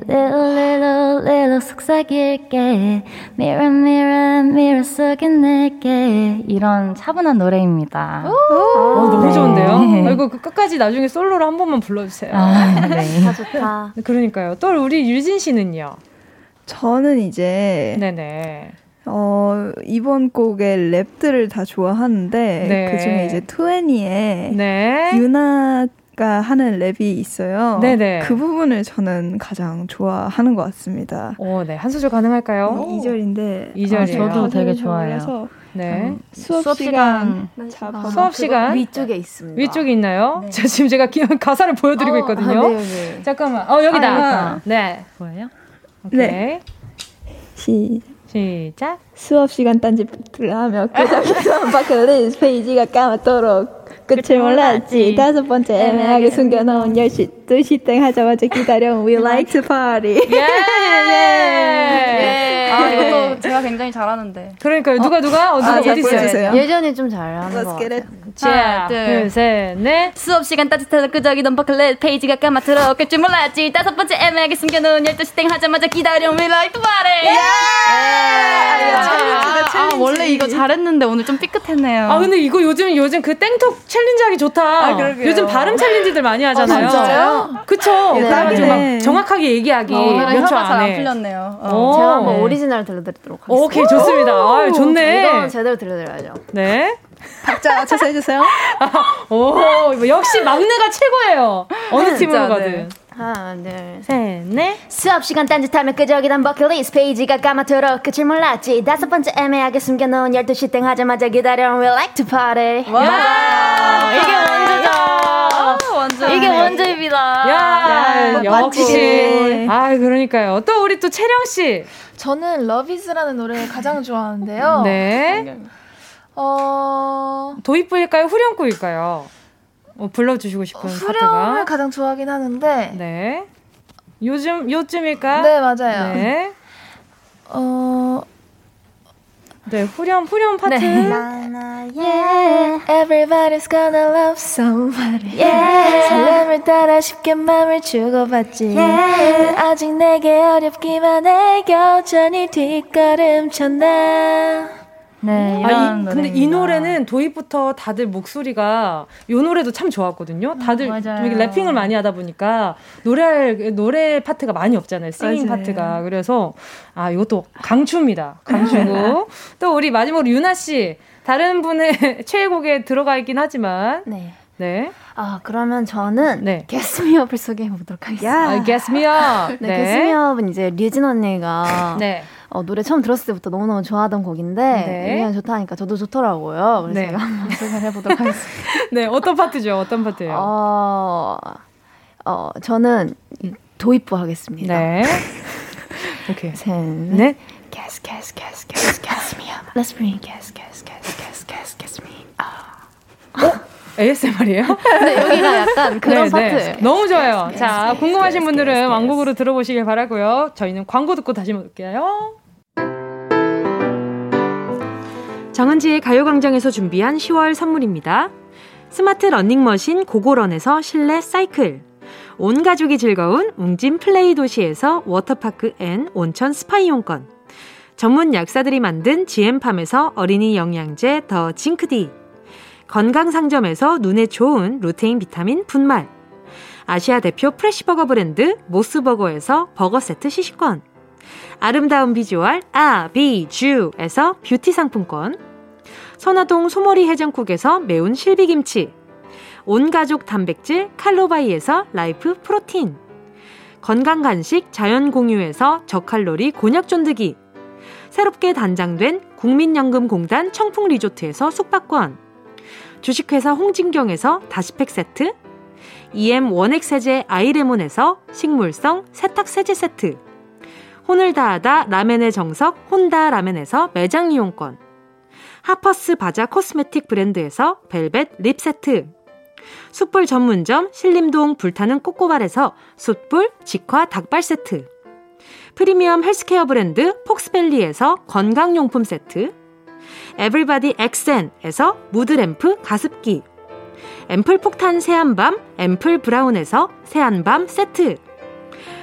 Little, little, little 속삭일게 Mirror, mirror, mirror 속에 내게 이런 차분한 노래입니다. 오, 오 너무 네. 좋은데요? 네. 이거 끝까지 나중에 솔로로 한 번만 불러주세요. 아, 네. 다 좋다. 그러니까요. 또 우리 유진 씨는요? 저는 이제 네네. 어, 이번 곡의 랩들을 다 좋아하는데 네. 그중에 이제 투애니의 네. 유나 가 하는 랩이 있어요. 네네. 그 부분을 저는 가장 좋아하는 것 같습니다. 오, 네. 한 소절 가능할까요? 네, 2절인데. 2절이요. 아, 저도 되게 좋아해요. 네. 음, 수업, 수업, 시간, 시간 아, 수업 시간 위쪽에 있습니다. 위쪽에 있나요? 네. 자, 지금 제가 가사를 보여 드리고 어, 있거든요. 아, 네, 네. 잠깐만. 어 여기다. 아, 네. 뭐예요? 네. 시 시작. 수업 시간 딴짓을 하며 끄적이던 버킷리스트 페이지가 까맣도록 끝을 몰랐지. 다섯 번째 애매하게 숨겨놓은 10시, 2시 땡 하자마자 기다려. We like to party. Yeah! Yeah! Yeah! 아, 이것도 제가 굉장히 잘하는데. 그러니까요. 누가, 누가? 어, 누가 아, 어디 있어요? 예전에 좀 잘하는 거 같아요. 하나, 둘, 셋, 넷. 수업 시간 딴짓해서 끄적이던 버킷리스트 페이지가 까맣도록 끝줄 몰랐지. 다섯 번째 애매하게 숨겨놓은 12시 땡 하자마자 기다려. We like to party. Yeah! Yeah! 아, 아, 원래 이거 잘했는데 오늘 좀 삐끗했네요. 아, 근데 이거 요즘, 요즘 그 틱톡 챌린지 하기 좋다. 아, 요즘 발음 챌린지들 많이 하잖아요. 아, 그쵸. 네. 그래가지고 막 정확하게 얘기하기. 어, 몇초 안에. 안 풀렸네요. 어. 제가 한번 오리지널 들려드리도록 하겠습니다. 오케이, 좋습니다. 아 좋네. 이건 제대로 들려드려야죠. 네. 박자 맞춰서 해주세요. 오, 역시 막내가 최고예요. 어느 팀으로 가든. 네. 하나, 둘, 셋, 넷. 수업 시간 딴짓하면 끄적이던 버킷리스트 페이지가 까맣도록 끝을 몰랐지. 다섯 번째 애매하게 숨겨놓은 12시 땡 하자마자 기다려. We like to party. 와, 이게 원조죠. 아, 완전. 이게 원조입니다. 야, 야 역시. 아, 그러니까요. 또 우리 또 채령 씨. 저는 러비즈라는 노래를 가장 좋아하는데요. 네. 어. 도입부일까요? 후렴구일까요? 어, 불러주시고 싶은 어, 후렴을 가장 좋아하긴 하는데. 네. 요즘 요즘일까? 네 맞아요. 네. 어 네, 후렴 후렴 파트. 네. yeah. Everybody's gonna love somebody. Yeah. 사람을 따라 쉽게 마음을 주고받지. Yeah. 아직 내게 어렵기만 해 여전히 뒷걸음쳤나. 네, 아, 이, 근데 이 노래는 도입부터 다들 목소리가 이 노래도 참 좋았거든요. 다들 음, 래핑을 많이 하다 보니까 노래 노래 파트가 많이 없잖아요. 싱잉 파트가. 그래서 아, 이것도 강추입니다. 강추고. 또 우리 마지막으로 유나 씨 다른 분의 최애곡에 들어가 있긴 하지만 네. 네. 아, 그러면 저는 네. 게스미업을 소개해 보도록 하겠습니다. 아, 게스미업. 네, 네. 게스미업은 이제 류진 언니가 네. 어, 노래 처음 들었을 때부터 너무너무 좋아하던 곡인데 네. 그냥 좋다니까 저도 좋더라고요. 그래서 네. 제가 한번 소개를 해보도록 하겠습니다. 네, 어떤 파트죠? 어떤 파트예요? 어, 어 저는 도입부 하겠습니다. 네. 오케이. 셋, 넷. Gas, gas me up. Let's bring gas, gas me up. 어? ASMR이에요? 네, 여기가 약간 그런 네, 파트. 네. 너무 좋아요. 자, 궁금하신 분들은 완곡으로 들어보시길 바라고요. 저희는 광고 듣고 다시 올게요. 정은지의 가요광장에서 준비한 10월 선물입니다. 스마트 러닝머신 고고런에서 실내 사이클. 온 가족이 즐거운 웅진 플레이 도시에서 워터파크 and 온천 스파 이용권. 전문 약사들이 만든 GM팜에서 어린이 영양제 더 징크디. 건강상점에서 눈에 좋은 루테인 비타민 분말. 아시아 대표 fresh버거 브랜드 모스버거에서 버거 세트 시식권. 아름다운 비주얼 아비주에서 뷰티 상품권. 선화동 소머리 해장국에서 매운 실비김치, 온가족 단백질 칼로바이에서 라이프 프로틴, 건강간식 자연공유에서 저칼로리 곤약 쫀득이, 새롭게 단장된 국민연금공단 청풍리조트에서 숙박권, 주식회사 홍진경에서 다시팩 세트, EM 원액 세제 아이레몬에서 식물성 세탁 세제 세트, 혼을 다하다 라멘의 정석 혼다 라멘에서 매장 이용권, 하퍼스 바자 코스메틱 브랜드에서 벨벳 립 세트. 숯불 전문점 신림동 불타는 꼬꼬발에서 숯불 직화 닭발 세트. 프리미엄 헬스케어 브랜드 폭스밸리에서 건강용품 세트. 에블바디 엑센에서 무드램프 가습기. 앰플 폭탄 새한밤 앰플 브라운에서 새한밤 세트.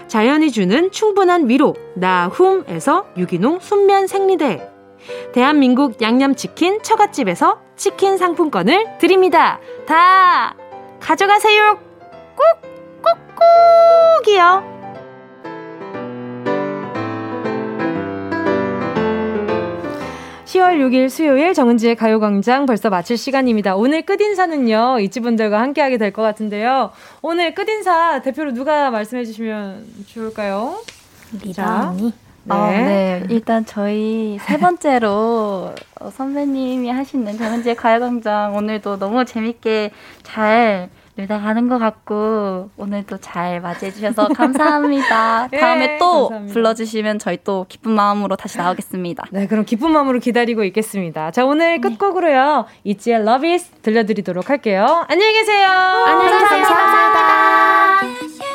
자연이 주는 충분한 위로 나훔에서 유기농 순면 생리대. 대한민국 양념치킨 처갓집에서 치킨 상품권을 드립니다. 다 가져가세요. 꾹, 꾹, 꾹이요. (10월 6일) 수요일 정은지의 가요광장 벌써 마칠 시간입니다. 오늘 끝인사는요 이치분들과 함께하게 될 것 같은데요. 오늘 끝인사 대표로 누가 말씀해 주시면 좋을까요? 리라 언니. 네. 어, 네. 일단 저희 세 번째로 어, 선배님이 하시는 정은지의 가요광장 오늘도 너무 재밌게 잘 늘다 가는 것 같고 오늘도 잘 맞이해주셔서 감사합니다. 예, 다음에 또 감사합니다. 불러주시면 저희 또 기쁜 마음으로 다시 나오겠습니다. 네, 그럼 기쁜 마음으로 기다리고 있겠습니다. 자, 오늘 네. 끝곡으로요. 이지의 러비스 들려드리도록 할게요. 안녕히 계세요. 안녕히 계세요. 감사합니다. 감사합니다.